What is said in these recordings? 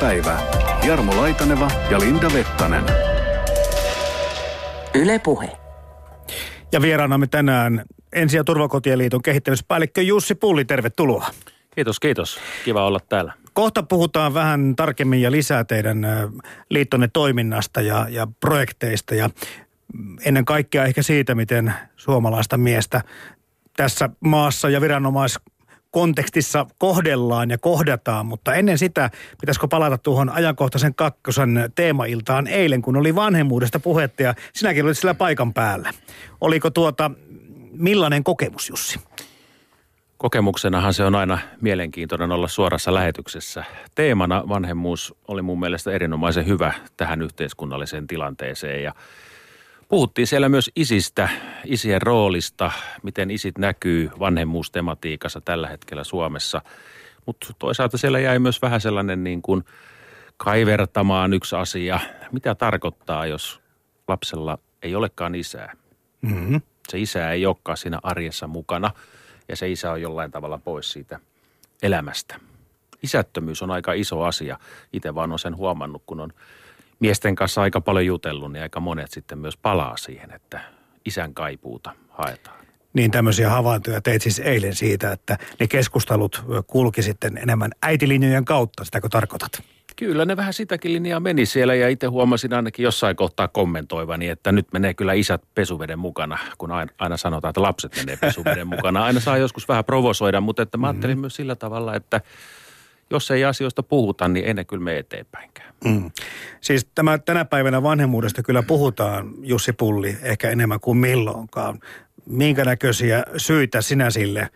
päivä. Jarmo Laitaneva ja Linda Vettanen. Yle Puhe. Ja vieraanamme tänään Ensi- ja turvakotien liiton kehittämispäällikkö Jussi Pulli, tervetuloa. Kiitos, kiitos. Kiva olla täällä. Kohta puhutaan vähän tarkemmin ja lisää teidän liittonne toiminnasta ja, ja projekteista ja ennen kaikkea ehkä siitä, miten suomalaista miestä tässä maassa ja viranomais kontekstissa kohdellaan ja kohdataan, mutta ennen sitä pitäisikö palata tuohon ajankohtaisen kakkosen teemailtaan eilen, kun oli vanhemmuudesta puhetta ja sinäkin olit sillä paikan päällä. Oliko tuota, millainen kokemus Jussi? Kokemuksenahan se on aina mielenkiintoinen olla suorassa lähetyksessä. Teemana vanhemmuus oli mun mielestä erinomaisen hyvä tähän yhteiskunnalliseen tilanteeseen ja Puhuttiin siellä myös isistä, isien roolista, miten isit näkyy vanhemmuustematiikassa tällä hetkellä Suomessa. Mutta toisaalta siellä jäi myös vähän sellainen niin kuin kaivertamaan yksi asia. Mitä tarkoittaa, jos lapsella ei olekaan isää? Mm-hmm. Se isä ei olekaan siinä arjessa mukana ja se isä on jollain tavalla pois siitä elämästä. Isättömyys on aika iso asia. Itse vaan on sen huomannut, kun on miesten kanssa aika paljon jutellut, niin aika monet sitten myös palaa siihen, että isän kaipuuta haetaan. Niin tämmöisiä havaintoja teit siis eilen siitä, että ne keskustelut kulki sitten enemmän äitilinjojen kautta, sitäkö tarkoitat? Kyllä ne vähän sitäkin linjaa meni siellä ja itse huomasin ainakin jossain kohtaa kommentoivani, että nyt menee kyllä isät pesuveden mukana, kun aina sanotaan, että lapset menee pesuveden mukana. Aina saa joskus vähän provosoida, mutta että mä ajattelin mm-hmm. myös sillä tavalla, että – jos ei asioista puhuta, niin ei ne kyllä mene eteenpäinkään. Mm. Siis tämä, tänä päivänä vanhemmuudesta kyllä puhutaan, Jussi Pulli, ehkä enemmän kuin milloinkaan. Minkä näköisiä syitä sinä sille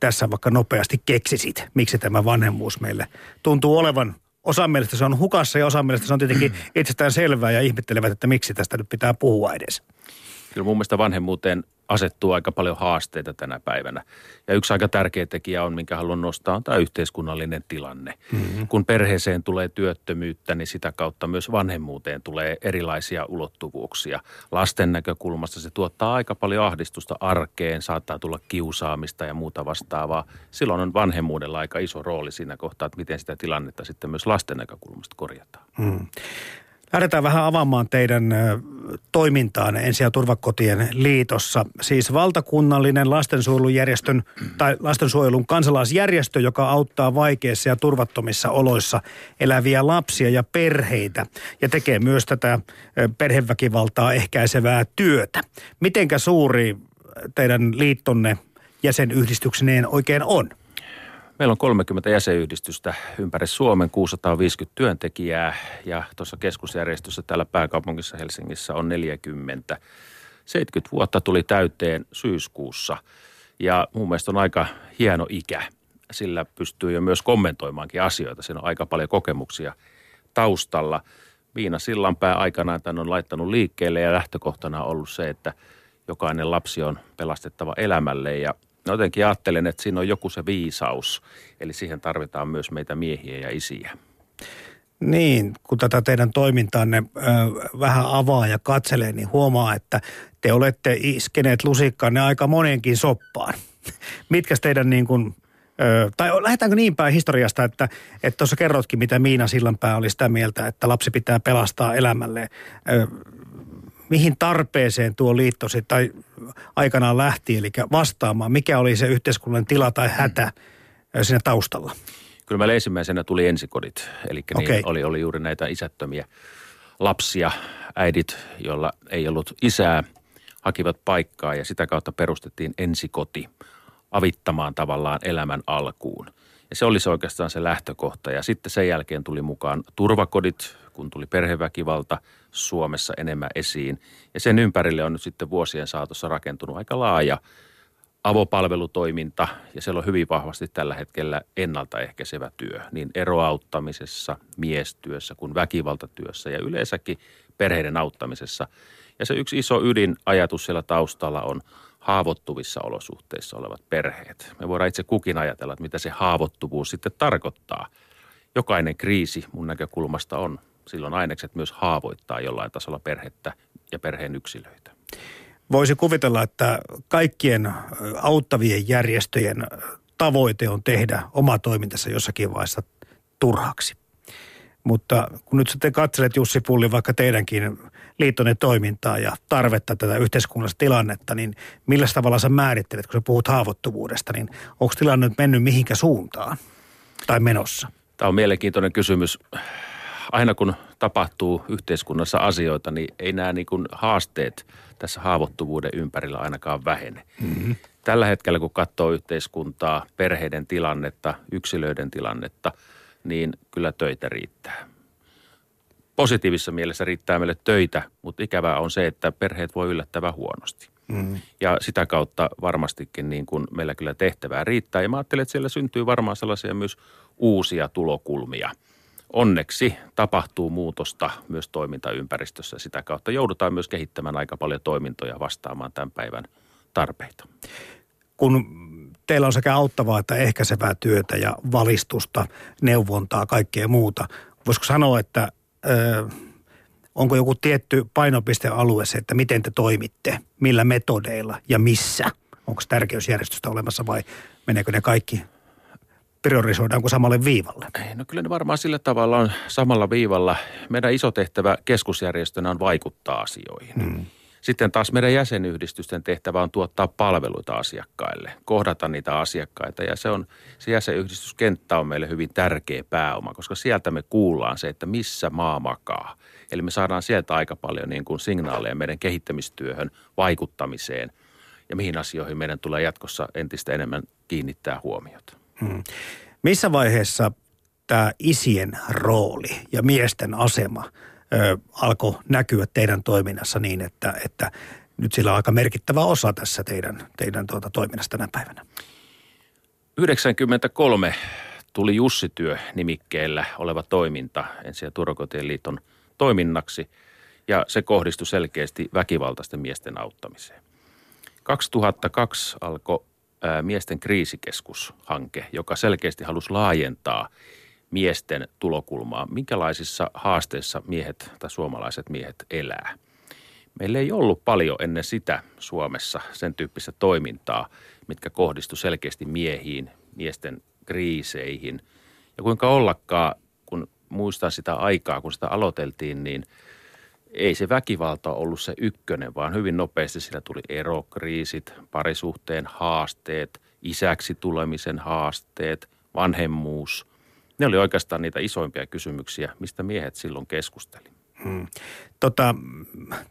tässä vaikka nopeasti keksisit, miksi tämä vanhemmuus meille tuntuu olevan osa mielestä se on hukassa ja osa mielestä se on tietenkin itsestään selvää ja ihmettelevät, että miksi tästä nyt pitää puhua edes. Kyllä mun mielestä vanhemmuuteen asettuu aika paljon haasteita tänä päivänä. Ja yksi aika tärkeä tekijä on, minkä haluan nostaa, on tämä yhteiskunnallinen tilanne. Mm-hmm. Kun perheeseen tulee työttömyyttä, niin sitä kautta myös vanhemmuuteen tulee erilaisia ulottuvuuksia. Lasten näkökulmasta se tuottaa aika paljon ahdistusta arkeen, saattaa tulla kiusaamista ja muuta vastaavaa. Silloin on vanhemmuudella aika iso rooli siinä kohtaa, että miten sitä tilannetta sitten myös lasten näkökulmasta korjataan. Mm. Lähdetään vähän avaamaan teidän toimintaan ensi- ja turvakotien liitossa. Siis valtakunnallinen lastensuojelujärjestön tai lastensuojelun kansalaisjärjestö, joka auttaa vaikeissa ja turvattomissa oloissa eläviä lapsia ja perheitä ja tekee myös tätä perheväkivaltaa ehkäisevää työtä. Mitenkä suuri teidän liittonne jäsenyhdistykseneen oikein on? Meillä on 30 jäsenyhdistystä ympäri Suomen, 650 työntekijää ja tuossa keskusjärjestössä täällä pääkaupungissa Helsingissä on 40. 70 vuotta tuli täyteen syyskuussa ja mun mielestä on aika hieno ikä. Sillä pystyy jo myös kommentoimaankin asioita. Siinä on aika paljon kokemuksia taustalla. Miina Sillanpää aikanaan tämän on laittanut liikkeelle ja lähtökohtana on ollut se, että jokainen lapsi on pelastettava elämälle ja jotenkin ajattelen, että siinä on joku se viisaus, eli siihen tarvitaan myös meitä miehiä ja isiä. Niin, kun tätä teidän toimintaanne ö, vähän avaa ja katselee, niin huomaa, että te olette iskeneet lusikkanne aika monenkin soppaan. Mitkä teidän niin kuin, ö, tai lähdetäänkö niin päin historiasta, että tuossa kerrotkin, mitä Miina Sillanpää oli sitä mieltä, että lapsi pitää pelastaa elämälle. Ö, mihin tarpeeseen tuo liitto sit, tai aikanaan lähti, eli vastaamaan, mikä oli se yhteiskunnan tila tai hätä siinä taustalla? Kyllä meillä ensimmäisenä tuli ensikodit, eli okay. niin oli, oli juuri näitä isättömiä lapsia, äidit, joilla ei ollut isää, hakivat paikkaa ja sitä kautta perustettiin ensikoti avittamaan tavallaan elämän alkuun. Ja se olisi oikeastaan se lähtökohta. Ja sitten sen jälkeen tuli mukaan turvakodit, kun tuli perheväkivalta Suomessa enemmän esiin. Ja sen ympärille on nyt sitten vuosien saatossa rakentunut aika laaja avopalvelutoiminta ja siellä on hyvin vahvasti tällä hetkellä ennaltaehkäisevä työ niin eroauttamisessa, miestyössä kuin väkivaltatyössä ja yleensäkin perheiden auttamisessa. Ja se yksi iso ydinajatus siellä taustalla on haavoittuvissa olosuhteissa olevat perheet. Me voidaan itse kukin ajatella, että mitä se haavoittuvuus sitten tarkoittaa. Jokainen kriisi mun näkökulmasta on silloin ainekset myös haavoittaa jollain tasolla perhettä ja perheen yksilöitä. Voisi kuvitella, että kaikkien auttavien järjestöjen tavoite on tehdä oma toimintansa jossakin vaiheessa turhaksi. Mutta kun nyt sitten katselet Jussi Pulli vaikka teidänkin liittonne toimintaa ja tarvetta tätä yhteiskunnallista tilannetta, niin millä tavalla sä määrittelet, kun sä puhut haavoittuvuudesta, niin onko tilanne nyt mennyt mihinkä suuntaan tai menossa? Tämä on mielenkiintoinen kysymys. Aina kun tapahtuu yhteiskunnassa asioita, niin ei nämä niin kuin haasteet tässä haavoittuvuuden ympärillä ainakaan vähene. Mm-hmm. Tällä hetkellä, kun katsoo yhteiskuntaa, perheiden tilannetta, yksilöiden tilannetta, niin kyllä töitä riittää. Positiivisessa mielessä riittää meille töitä, mutta ikävää on se, että perheet voi yllättävän huonosti. Mm. Ja sitä kautta varmastikin niin kuin meillä kyllä tehtävää riittää. Ja mä ajattelen, että siellä syntyy varmaan sellaisia myös uusia tulokulmia. Onneksi tapahtuu muutosta myös toimintaympäristössä. Sitä kautta joudutaan myös kehittämään aika paljon toimintoja vastaamaan tämän päivän tarpeita. Kun teillä on sekä auttavaa että ehkäisevää työtä ja valistusta, neuvontaa, kaikkea muuta. Voisiko sanoa, että ö, onko joku tietty painopistealue se, että miten te toimitte, millä metodeilla ja missä? Onko tärkeysjärjestystä olemassa vai meneekö ne kaikki priorisoidaanko samalle viivalle? Ei, no kyllä ne varmaan sillä tavalla on samalla viivalla. Meidän iso tehtävä keskusjärjestönä on vaikuttaa asioihin. Hmm. Sitten taas meidän jäsenyhdistysten tehtävä on tuottaa palveluita asiakkaille, kohdata niitä asiakkaita ja se on, se jäsenyhdistyskenttä on meille hyvin tärkeä pääoma, koska sieltä me kuullaan se, että missä maa makaa. Eli me saadaan sieltä aika paljon niin kuin signaaleja meidän kehittämistyöhön, vaikuttamiseen ja mihin asioihin meidän tulee jatkossa entistä enemmän kiinnittää huomiota. Hmm. Missä vaiheessa tämä isien rooli ja miesten asema ö, alkoi näkyä teidän toiminnassa niin, että, että nyt sillä on aika merkittävä osa tässä teidän, teidän tuota toiminnassa tänä päivänä? 93 tuli Jussityö nimikkeellä oleva toiminta Ensi- ja Turvakotien liiton toiminnaksi ja se kohdistui selkeästi väkivaltaisten miesten auttamiseen. 2002 alkoi miesten kriisikeskushanke, joka selkeästi halusi laajentaa miesten tulokulmaa. Minkälaisissa haasteissa miehet tai suomalaiset miehet elää? Meillä ei ollut paljon ennen sitä Suomessa sen tyyppistä toimintaa, mitkä kohdistu selkeästi miehiin, miesten kriiseihin. Ja kuinka ollakaan, kun muistan sitä aikaa, kun sitä aloiteltiin, niin – ei se väkivalta ollut se ykkönen, vaan hyvin nopeasti sillä tuli erokriisit, parisuhteen haasteet, isäksi tulemisen haasteet, vanhemmuus. Ne oli oikeastaan niitä isoimpia kysymyksiä, mistä miehet silloin keskusteli. Hmm. Tota,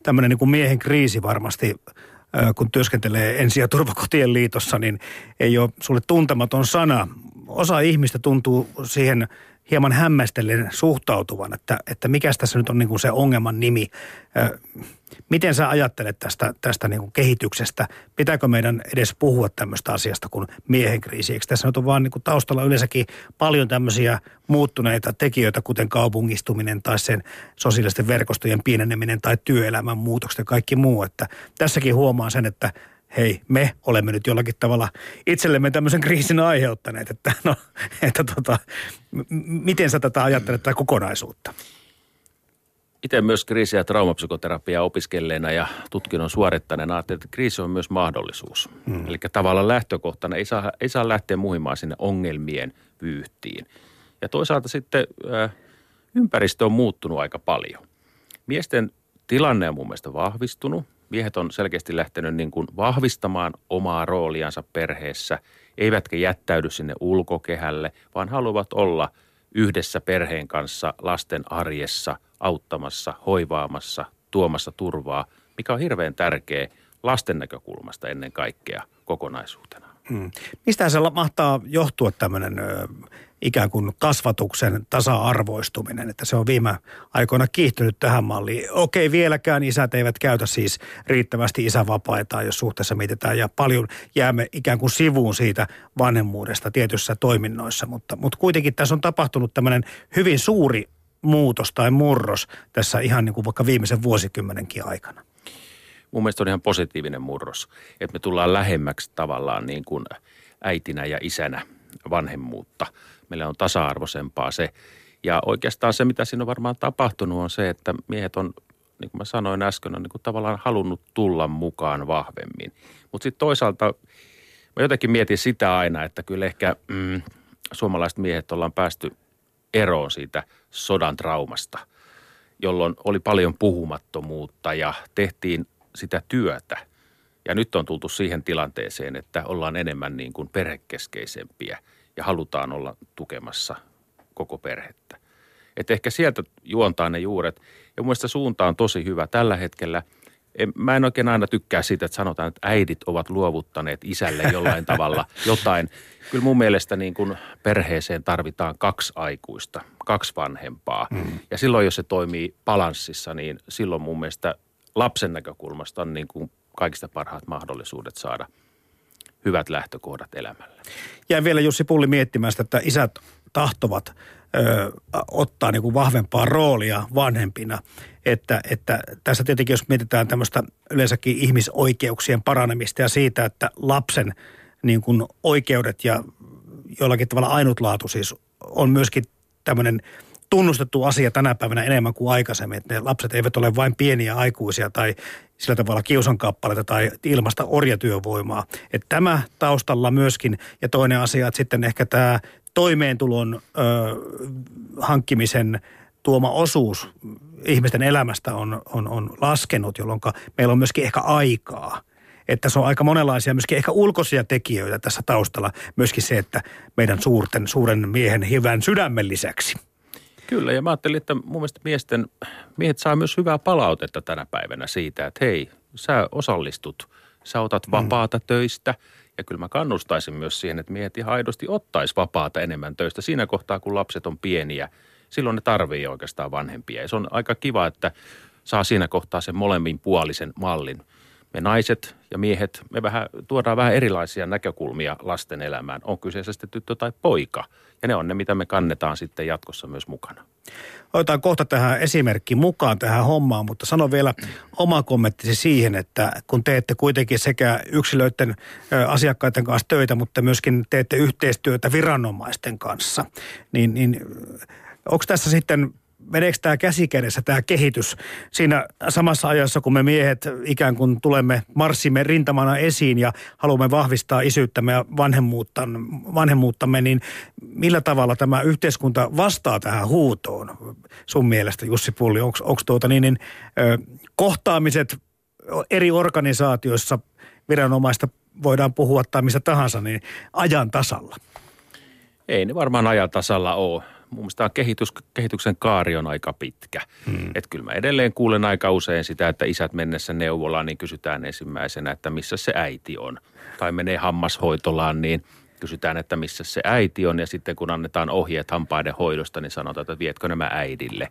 tämmöinen niin miehen kriisi varmasti, kun työskentelee ensi- ja turvakotien liitossa, niin ei ole sulle tuntematon sana. Osa ihmistä tuntuu siihen hieman hämmästellen suhtautuvan, että, että mikä tässä nyt on niin kuin se ongelman nimi. Miten sä ajattelet tästä, tästä niin kuin kehityksestä? Pitääkö meidän edes puhua tämmöistä asiasta kuin miehen kriisi? Eikö tässä nyt on vaan niin kuin taustalla yleensäkin paljon tämmöisiä muuttuneita tekijöitä, kuten kaupungistuminen tai sen sosiaalisten verkostojen pieneneminen tai työelämän muutokset ja kaikki muu. Että tässäkin huomaan sen, että hei, me olemme nyt jollakin tavalla itsellemme tämmöisen kriisin aiheuttaneet, että, no, että tota, m- miten sä tätä ajattelet tätä kokonaisuutta? Itse myös kriisi- ja traumapsykoterapiaa opiskelleena ja tutkinnon suorittaneena ajattelin, että kriisi on myös mahdollisuus. Hmm. Eli tavallaan lähtökohtana ei saa, ei saa lähteä muhimaan sinne ongelmien vyyhtiin. Ja toisaalta sitten ä, ympäristö on muuttunut aika paljon. Miesten tilanne on mun mielestä vahvistunut miehet on selkeästi lähtenyt niin kuin vahvistamaan omaa rooliansa perheessä, eivätkä jättäydy sinne ulkokehälle, vaan haluavat olla yhdessä perheen kanssa lasten arjessa, auttamassa, hoivaamassa, tuomassa turvaa, mikä on hirveän tärkeä lasten näkökulmasta ennen kaikkea kokonaisuutena. Hmm. Mistä se mahtaa johtua tämmöinen ikään kuin kasvatuksen tasa-arvoistuminen, että se on viime aikoina kiihtynyt tähän malliin. Okei, vieläkään isät eivät käytä siis riittävästi isävapaita, jos suhteessa mietitään, ja paljon jäämme ikään kuin sivuun siitä vanhemmuudesta tietyissä toiminnoissa, mutta, mutta kuitenkin tässä on tapahtunut tämmöinen hyvin suuri muutos tai murros tässä ihan niin kuin vaikka viimeisen vuosikymmenenkin aikana. Mun mielestä on ihan positiivinen murros, että me tullaan lähemmäksi tavallaan niin kuin äitinä ja isänä vanhemmuutta – meillä on tasa-arvoisempaa se. Ja oikeastaan se, mitä siinä on varmaan tapahtunut, on se, että miehet on, niin kuin mä sanoin äsken, on niin kuin tavallaan halunnut tulla mukaan vahvemmin. Mutta sitten toisaalta mä jotenkin mietin sitä aina, että kyllä ehkä mm, suomalaiset miehet ollaan päästy eroon siitä sodan traumasta, jolloin oli paljon puhumattomuutta ja tehtiin sitä työtä. Ja nyt on tultu siihen tilanteeseen, että ollaan enemmän niin kuin perhekeskeisempiä ja halutaan olla tukemassa koko perhettä. Että ehkä sieltä juontaa ne juuret. Ja mun suunta on tosi hyvä. Tällä hetkellä – mä en oikein aina tykkää siitä, että sanotaan, että äidit ovat luovuttaneet isälle jollain tavalla jotain. Kyllä mun mielestä niin kuin perheeseen tarvitaan kaksi aikuista, kaksi vanhempaa. Mm. Ja silloin, jos se toimii balanssissa, niin silloin mun mielestä lapsen näkökulmasta on niin kuin kaikista parhaat mahdollisuudet saada hyvät lähtökohdat elämälle. Ja vielä Jussi Pulli miettimään sitä, että isät tahtovat ö, ottaa niin kuin vahvempaa roolia vanhempina. Että, että tässä tietenkin, jos mietitään tämmöistä yleensäkin ihmisoikeuksien paranemista ja siitä, että lapsen niin kuin oikeudet ja jollakin tavalla ainutlaatu siis on myöskin tämmöinen tunnustettu asia tänä päivänä enemmän kuin aikaisemmin. Että ne lapset eivät ole vain pieniä aikuisia tai sillä tavalla kiusankappaleita tai ilmasta orjatyövoimaa. Että tämä taustalla myöskin, ja toinen asia, että sitten ehkä tämä toimeentulon ö, hankkimisen tuoma osuus ihmisten elämästä on, on, on laskenut, jolloin meillä on myöskin ehkä aikaa. Että se on aika monenlaisia myöskin ehkä ulkoisia tekijöitä tässä taustalla. Myöskin se, että meidän suurten, suuren miehen hyvän sydämen lisäksi. Kyllä, ja mä ajattelin, että mun mielestä miesten, miehet saa myös hyvää palautetta tänä päivänä siitä, että hei, sä osallistut, sä otat mm. vapaata mm. töistä – ja kyllä mä kannustaisin myös siihen, että miehet ihan aidosti ottaisi vapaata enemmän töistä siinä kohtaa, kun lapset on pieniä. Silloin ne tarvii oikeastaan vanhempia. Ja se on aika kiva, että saa siinä kohtaa sen molemmin puolisen mallin. Me naiset ja miehet, me vähän tuodaan vähän erilaisia näkökulmia lasten elämään. On kyseessä sitten tyttö tai poika. Ja ne on ne, mitä me kannetaan sitten jatkossa myös mukana. Otetaan kohta tähän esimerkki mukaan tähän hommaan, mutta sano vielä oma kommenttisi siihen, että kun teette kuitenkin sekä yksilöiden asiakkaiden kanssa töitä, mutta myöskin teette yhteistyötä viranomaisten kanssa, niin, niin onko tässä sitten meneekö tämä käsikädessä tämä kehitys siinä samassa ajassa, kun me miehet ikään kuin tulemme, marssimme rintamana esiin ja haluamme vahvistaa isyyttämme ja vanhemmuuttamme, niin millä tavalla tämä yhteiskunta vastaa tähän huutoon sun mielestä, Jussi Pulli? Onko tuota niin, niin ö, kohtaamiset eri organisaatioissa viranomaista voidaan puhua tai mistä tahansa, niin ajan tasalla? Ei ne varmaan ajan tasalla ole mun mielestä kehitys, kehityksen kaari on aika pitkä. Hmm. Että kyllä mä edelleen kuulen aika usein sitä, että isät mennessä neuvolaan, niin kysytään ensimmäisenä, että missä se äiti on. Tai menee hammashoitolaan, niin kysytään, että missä se äiti on. Ja sitten kun annetaan ohjeet hampaiden hoidosta, niin sanotaan, että vietkö nämä äidille.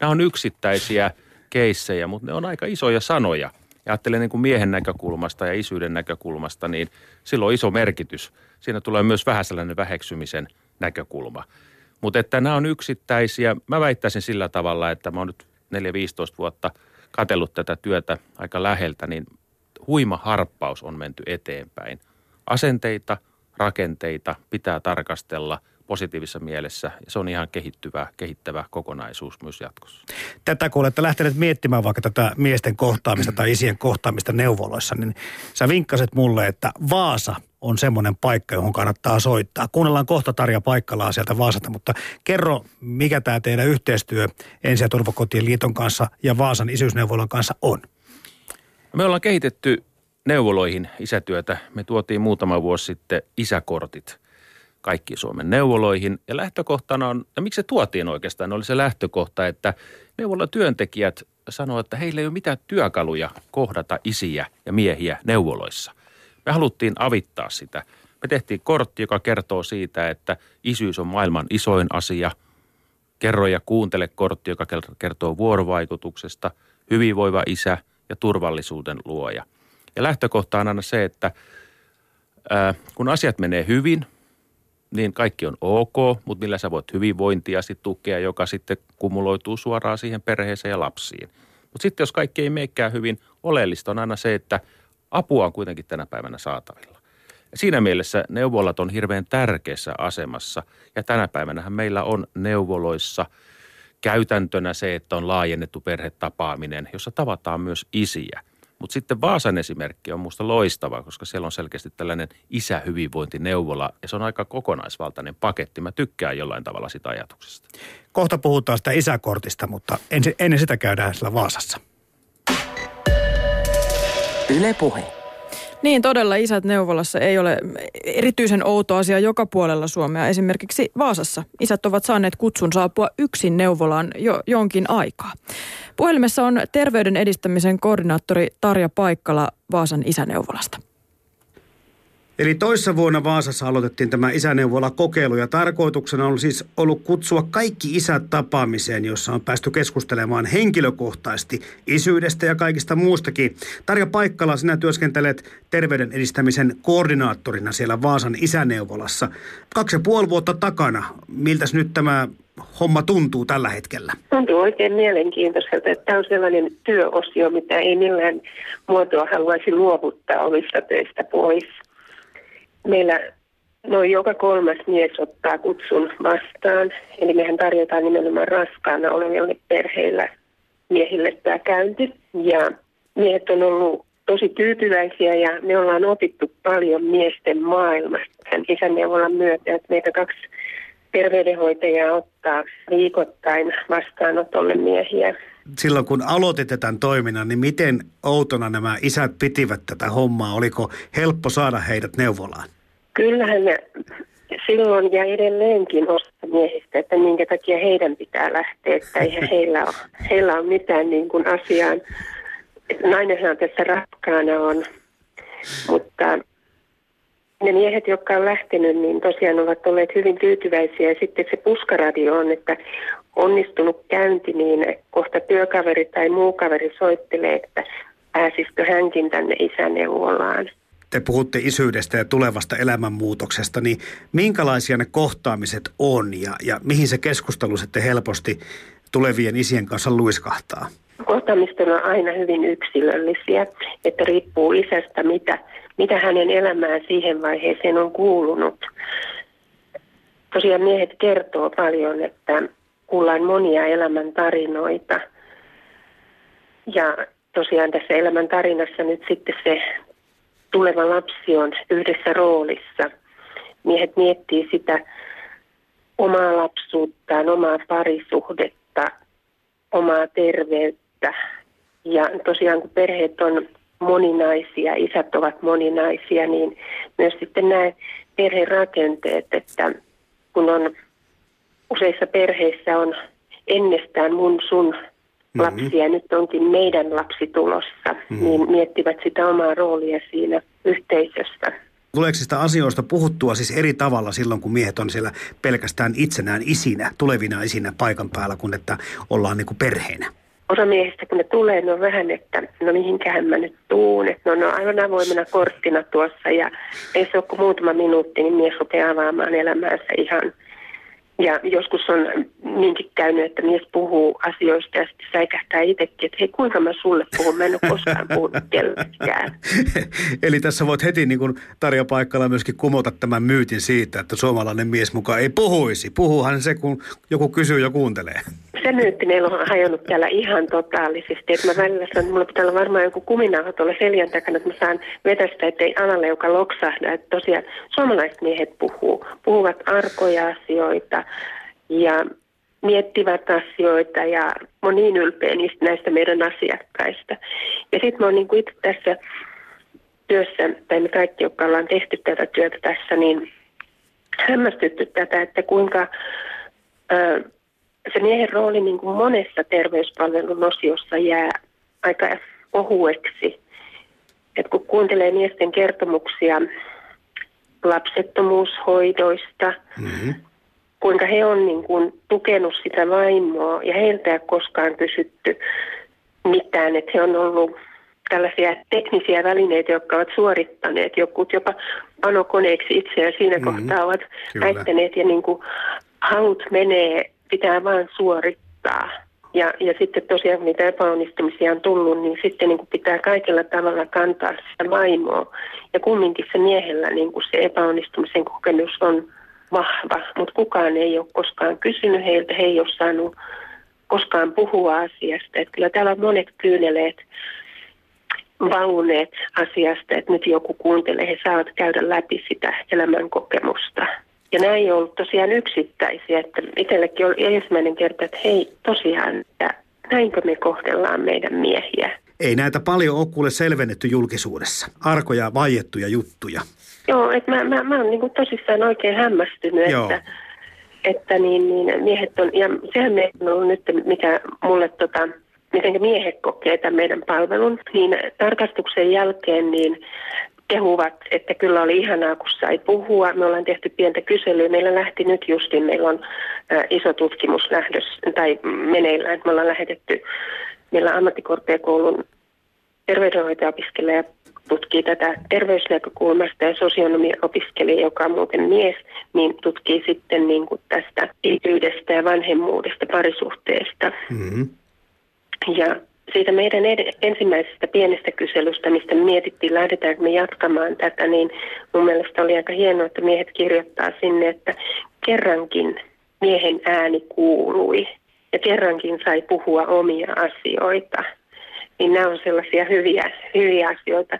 Nämä on yksittäisiä keissejä, mutta ne on aika isoja sanoja. Ja ajattelen niin kuin miehen näkökulmasta ja isyyden näkökulmasta, niin silloin on iso merkitys. Siinä tulee myös vähän sellainen väheksymisen näkökulma. Mutta että nämä on yksittäisiä. Mä väittäisin sillä tavalla, että mä oon nyt 4-15 vuotta katellut tätä työtä aika läheltä, niin huima harppaus on menty eteenpäin. Asenteita, rakenteita pitää tarkastella positiivisessa mielessä. Se on ihan kehittyvä, kehittävä kokonaisuus myös jatkossa. Tätä kun olette lähteneet miettimään vaikka tätä miesten kohtaamista tai isien kohtaamista neuvoloissa, niin sä vinkkaset mulle, että Vaasa – on semmoinen paikka, johon kannattaa soittaa. Kuunnellaan kohta Tarja Paikkalaa sieltä Vaasata, mutta kerro, mikä tämä teidän yhteistyö Ensi- ja Turvakotien liiton kanssa ja Vaasan isyysneuvolan kanssa on? Me ollaan kehitetty neuvoloihin isätyötä. Me tuotiin muutama vuosi sitten isäkortit kaikki Suomen neuvoloihin. Ja lähtökohtana on, ja miksi se tuotiin oikeastaan, oli se lähtökohta, että työntekijät sanoivat, että heillä ei ole mitään työkaluja kohdata isiä ja miehiä neuvoloissa – me haluttiin avittaa sitä. Me tehtiin kortti, joka kertoo siitä, että isyys on maailman isoin asia. Kerro ja kuuntele kortti, joka kertoo vuorovaikutuksesta, hyvinvoiva isä ja turvallisuuden luoja. Ja lähtökohta on aina se, että ää, kun asiat menee hyvin, niin kaikki on ok, mutta millä sä voit hyvinvointia sit tukea, joka sitten kumuloituu suoraan siihen perheeseen ja lapsiin. Mutta sitten jos kaikki ei meikään hyvin, oleellista on aina se, että – apua on kuitenkin tänä päivänä saatavilla. Siinä mielessä neuvolat on hirveän tärkeässä asemassa ja tänä päivänä meillä on neuvoloissa käytäntönä se, että on laajennettu perhetapaaminen, jossa tavataan myös isiä. Mutta sitten Vaasan esimerkki on minusta loistava, koska siellä on selkeästi tällainen isähyvinvointineuvola ja se on aika kokonaisvaltainen paketti. Mä tykkään jollain tavalla sitä ajatuksesta. Kohta puhutaan sitä isäkortista, mutta ensin, ennen sitä käydään siellä Vaasassa. Yle Puhe. Niin todella isät neuvolassa ei ole erityisen outo asia joka puolella Suomea. Esimerkiksi Vaasassa isät ovat saaneet kutsun saapua yksin neuvolaan jo jonkin aikaa. Puhelimessa on terveyden edistämisen koordinaattori Tarja Paikkala Vaasan isäneuvolasta. Eli toissa vuonna Vaasassa aloitettiin tämä isäneuvola-kokeilu ja tarkoituksena on siis ollut kutsua kaikki isät tapaamiseen, jossa on päästy keskustelemaan henkilökohtaisesti isyydestä ja kaikista muustakin. Tarja Paikkala, sinä työskentelet terveyden edistämisen koordinaattorina siellä Vaasan isäneuvolassa. Kaksi ja puoli vuotta takana. Miltäs nyt tämä homma tuntuu tällä hetkellä? Tuntuu oikein mielenkiintoiselta, että tämä on sellainen työosio, mitä ei millään muotoa haluaisi luovuttaa omista töistä pois meillä noin joka kolmas mies ottaa kutsun vastaan. Eli mehän tarjotaan nimenomaan raskaana oleville perheillä miehille tämä käynti. Ja miehet on ollut tosi tyytyväisiä ja me ollaan opittu paljon miesten maailmasta tämän isänneuvolan myötä. Että meitä kaksi terveydenhoitajaa ottaa viikoittain vastaanotolle miehiä. Silloin kun aloititte tämän toiminnan, niin miten outona nämä isät pitivät tätä hommaa? Oliko helppo saada heidät neuvolaan? Kyllähän ne silloin ja edelleenkin osa miehistä, että minkä takia heidän pitää lähteä, että eihän heillä ole, heillä ole mitään niin kuin asiaan. Nainenhan tässä rakkaana on, mutta ne miehet, jotka on lähtenyt, niin tosiaan ovat olleet hyvin tyytyväisiä. Ja sitten se puskaradio on, että onnistunut käynti, niin kohta työkaveri tai muu kaveri soittelee, että pääsisikö hänkin tänne isäneuvolaan te puhutte isyydestä ja tulevasta elämänmuutoksesta, niin minkälaisia ne kohtaamiset on ja, ja mihin se keskustelu sitten helposti tulevien isien kanssa luiskahtaa? Kohtaamista on aina hyvin yksilöllisiä, että riippuu isästä, mitä, mitä hänen elämään siihen vaiheeseen on kuulunut. Tosiaan miehet kertoo paljon, että kuullaan monia elämän tarinoita. Ja tosiaan tässä elämän tarinassa nyt sitten se tuleva lapsi on yhdessä roolissa. Miehet miettii sitä omaa lapsuuttaan, omaa parisuhdetta, omaa terveyttä. Ja tosiaan kun perheet on moninaisia, isät ovat moninaisia, niin myös sitten nämä perherakenteet, että kun on useissa perheissä on ennestään mun sun mm-hmm. lapsia, nyt onkin meidän lapsi tulossa, mm-hmm. niin miettivät sitä omaa roolia siinä yhteisössä. Tuleeko sitä asioista puhuttua siis eri tavalla silloin, kun miehet on siellä pelkästään itsenään isinä, tulevina isinä paikan päällä, kun että ollaan niin kuin perheenä? Osa miehistä, kun ne tulee, ne on vähän, että no mihinkähän mä nyt tuun, että no, no aivan avoimena korttina tuossa ja ei se ole kuin muutama minuutti, niin mies rupeaa avaamaan elämäänsä ihan – ja joskus on niinkin käynyt, että mies puhuu asioista ja sitten säikähtää itsekin, että hei kuinka mä sulle puhun, mä en ole koskaan puhunut kellekään. Eli tässä voit heti niin kuin Tarja Paikkala myöskin kumota tämän myytin siitä, että suomalainen mies mukaan ei puhuisi. Puhuuhan se, kun joku kysyy ja kuuntelee. Se myytti meillä on hajonnut täällä ihan totaalisesti. Että mä välillä sanon, että mulla pitää olla varmaan joku kuminauha tuolla seljan takana, että mä saan vetästä, ettei alalle joka loksahda. Että tosiaan suomalaiset miehet puhuu. Puhuvat arkoja asioita ja miettivät asioita ja olen niin ylpeä niistä näistä meidän asiakkaista. Ja sitten mä oon niin itse tässä työssä, tai me kaikki, jotka ollaan tehty tätä työtä tässä, niin hämmästytty tätä, että kuinka ö, se miehen rooli niin kuin monessa terveyspalvelun osiossa jää aika ohueksi. Et kun kuuntelee miesten kertomuksia lapsettomuushoidoista, mm-hmm kuinka he on niin kuin tukenut sitä vaimoa ja heiltä ei koskaan kysytty mitään, että he on ollut tällaisia teknisiä välineitä, jotka ovat suorittaneet, jokut jopa panokoneeksi itseään siinä mm-hmm. kohtaa ovat Kyllä. väittäneet ja niin kuin halut menee, pitää vain suorittaa. Ja, ja sitten tosiaan kun niitä epäonnistumisia on tullut, niin sitten niin kuin pitää kaikella tavalla kantaa sitä vaimoa. Ja kumminkin se miehellä niin kuin se epäonnistumisen kokemus on vahva, mutta kukaan ei ole koskaan kysynyt heiltä, he ei ole saanut koskaan puhua asiasta. Että kyllä täällä on monet kyyneleet valuneet asiasta, että nyt joku kuuntelee, he saavat käydä läpi sitä elämän kokemusta. Ja nämä ei ollut tosiaan yksittäisiä, että itsellekin oli ensimmäinen kerta, että hei tosiaan, että näinkö me kohdellaan meidän miehiä. Ei näitä paljon ole kuule selvennetty julkisuudessa. Arkoja, vaiettuja juttuja. Joo, että mä, mä, mä oon niin tosissaan oikein hämmästynyt, Joo. että, että niin, niin miehet on, ja sehän me on ollut nyt, mikä mulle tota, miten miehet kokee tämän meidän palvelun, niin tarkastuksen jälkeen niin kehuvat, että kyllä oli ihanaa, kun sai puhua. Me ollaan tehty pientä kyselyä. Meillä lähti nyt justin, meillä on iso tutkimus lähdös, tai meneillään, että me ollaan lähetetty, meillä ammattikorkeakoulun terveydenhoitaja-opiskelija tutkii tätä terveysnäkökulmasta ja sosionomiopiskelija, joka on muuten mies, niin tutkii sitten niin kuin tästä isyydestä ja vanhemmuudesta, parisuhteesta. Mm-hmm. Ja siitä meidän ed- ensimmäisestä pienestä kyselystä, mistä me mietittiin, lähdetäänkö me jatkamaan tätä, niin mun mielestä oli aika hienoa, että miehet kirjoittaa sinne, että kerrankin miehen ääni kuului ja kerrankin sai puhua omia asioita. Niin nämä on sellaisia hyviä, hyviä asioita.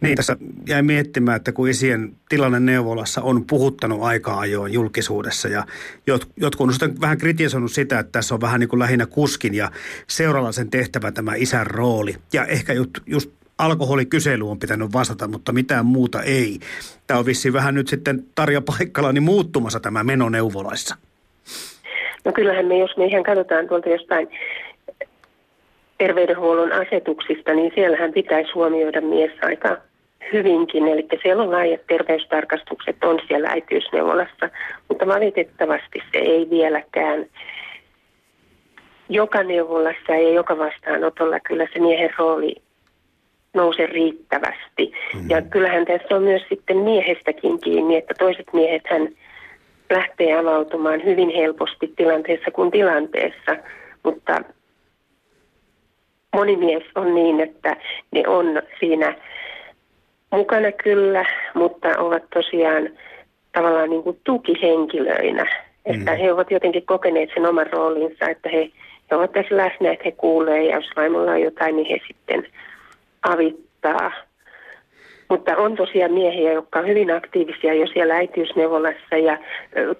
Niin, tässä jäi miettimään, että kun isien tilanne neuvolassa on puhuttanut aika ajoin julkisuudessa ja jot, jotkut on sitten vähän kritisoinut sitä, että tässä on vähän niin kuin lähinnä kuskin ja seuralaisen tehtävä tämä isän rooli. Ja ehkä just, just alkoholikysely on pitänyt vastata, mutta mitään muuta ei. Tämä on vissiin vähän nyt sitten Tarja Paikkala niin muuttumassa tämä meno neuvolaissa. No kyllähän me, jos me ihan katsotaan tuolta jostain terveydenhuollon asetuksista, niin siellähän pitäisi huomioida mies aika hyvinkin. Eli siellä on laajat terveystarkastukset on siellä äitiysneuvolassa, mutta valitettavasti se ei vieläkään joka neuvolassa ja joka vastaanotolla kyllä se miehen rooli nouse riittävästi. Mm-hmm. Ja kyllähän tässä on myös sitten miehestäkin kiinni, että toiset miehet hän lähtee avautumaan hyvin helposti tilanteessa kuin tilanteessa, mutta moni mies on niin, että ne on siinä mukana kyllä, mutta ovat tosiaan tavallaan niin kuin tukihenkilöinä. Mm. Että he ovat jotenkin kokeneet sen oman roolinsa, että he, he ovat tässä läsnä, että he kuulee ja jos vaimolla on jotain, niin he sitten avittaa. Mutta on tosiaan miehiä, jotka on hyvin aktiivisia jo siellä äitiysneuvolassa ja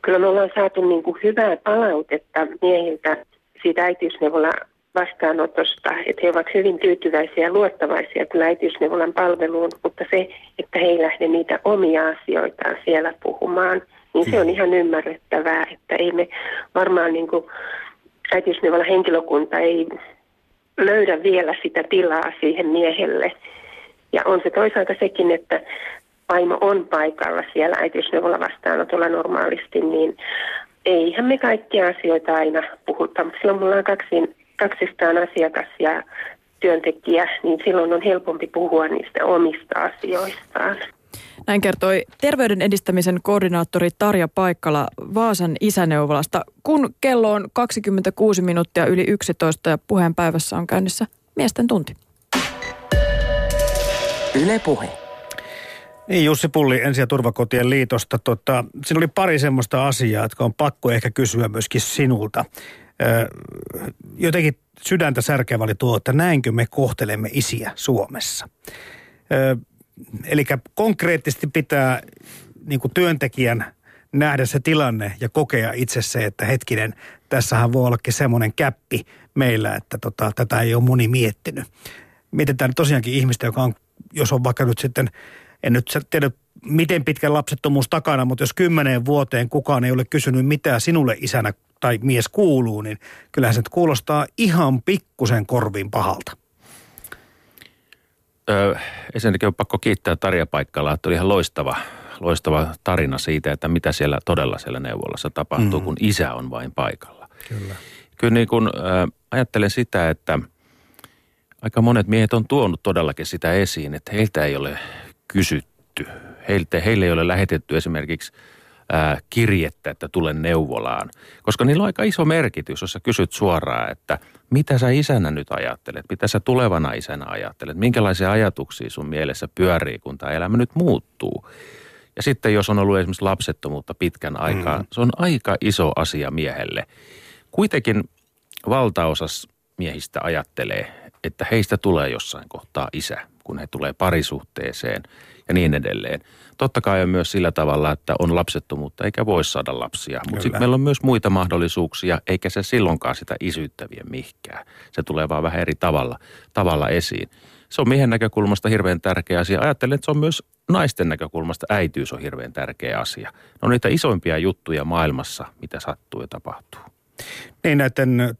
kyllä me ollaan saatu niin kuin hyvää palautetta miehiltä siitä äitiysneuvola vastaanotosta, että he ovat hyvin tyytyväisiä ja luottavaisia kyllä äitiysneuvolan palveluun, mutta se, että he ei lähde niitä omia asioitaan siellä puhumaan, niin se on ihan ymmärrettävää, että ei me varmaan niin kuin äitiysneuvolan henkilökunta ei löydä vielä sitä tilaa siihen miehelle. Ja on se toisaalta sekin, että vaimo on paikalla siellä äitiysneuvola vastaanotolla normaalisti, niin eihän me kaikkia asioita aina puhuta. Silloin mulla on kaksi kaksistaan asiakas ja työntekijä, niin silloin on helpompi puhua niistä omista asioistaan. Näin kertoi terveyden edistämisen koordinaattori Tarja Paikkala Vaasan isäneuvolasta. Kun kello on 26 minuuttia yli 11 ja puheen päivässä on käynnissä miesten tunti. Yle puhe. Niin, Jussi Pulli Ensi- ja turvakotien liitosta. Tota, siinä oli pari semmoista asiaa, jotka on pakko ehkä kysyä myöskin sinulta jotenkin sydäntä särkevä oli tuo, että näinkö me kohtelemme isiä Suomessa. Eli konkreettisesti pitää niin kuin työntekijän nähdä se tilanne ja kokea itse se, että hetkinen, tässähän voi ollakin semmoinen käppi meillä, että tota, tätä ei ole moni miettinyt. Mietitään tosiaankin ihmistä, joka on, jos on vaikka nyt sitten, en nyt tiedä miten pitkä lapsettomuus takana, mutta jos kymmeneen vuoteen kukaan ei ole kysynyt mitään sinulle isänä tai mies kuuluu, niin kyllähän se kuulostaa ihan pikkusen korviin pahalta. Öö, ensinnäkin on pakko kiittää Tarja Paikkalaa, että oli ihan loistava, loistava tarina siitä, että mitä siellä todella siellä neuvolassa tapahtuu, mm. kun isä on vain paikalla. Kyllä. Kyllä niin kun, ö, ajattelen sitä, että aika monet miehet on tuonut todellakin sitä esiin, että heiltä ei ole kysytty. Heiltä, heille ei ole lähetetty esimerkiksi – ää, kirjettä, että tulen neuvolaan. Koska niillä on aika iso merkitys, jos sä kysyt suoraan, että mitä sä isänä nyt ajattelet, mitä sä tulevana isänä ajattelet, minkälaisia ajatuksia sun mielessä pyörii, kun tämä elämä nyt muuttuu. Ja sitten jos on ollut esimerkiksi lapsettomuutta pitkän aikaa, mm. se on aika iso asia miehelle. Kuitenkin valtaosas miehistä ajattelee, että heistä tulee jossain kohtaa isä, kun he tulee parisuhteeseen ja niin edelleen. Totta kai on myös sillä tavalla, että on lapsettomuutta eikä voi saada lapsia. Mutta sitten meillä on myös muita mahdollisuuksia, eikä se silloinkaan sitä isyyttä vie mihkään. Se tulee vaan vähän eri tavalla, tavalla esiin. Se on miehen näkökulmasta hirveän tärkeä asia. Ajattelen, että se on myös naisten näkökulmasta äityys on hirveän tärkeä asia. Ne on niitä isoimpia juttuja maailmassa, mitä sattuu ja tapahtuu. Niin näiden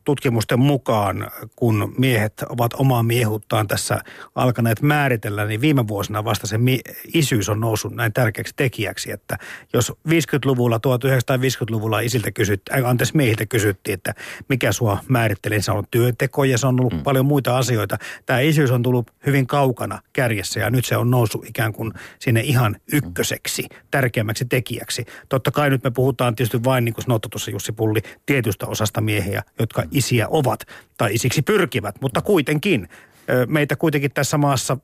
kyselytutkimusten mukaan, kun miehet ovat omaa miehuttaan tässä alkaneet määritellä, niin viime vuosina vasta se isyys on noussut näin tärkeäksi tekijäksi, että jos 50-luvulla, 1950-luvulla isiltä kysyttiin, äh, anteeksi miehiltä kysyttiin, että mikä sua määrittelee, niin se on työnteko ja se on ollut mm. paljon muita asioita. Tämä isyys on tullut hyvin kaukana kärjessä ja nyt se on noussut ikään kuin sinne ihan ykköseksi, tärkeämmäksi tekijäksi. Totta kai nyt me puhutaan tietysti vain, niin kuin sanottu tuossa Jussi Pulli, tietystä osasta miehiä, jotka isiä ovat tai isiksi pyrkivät, mutta kuitenkin meitä kuitenkin tässä maassa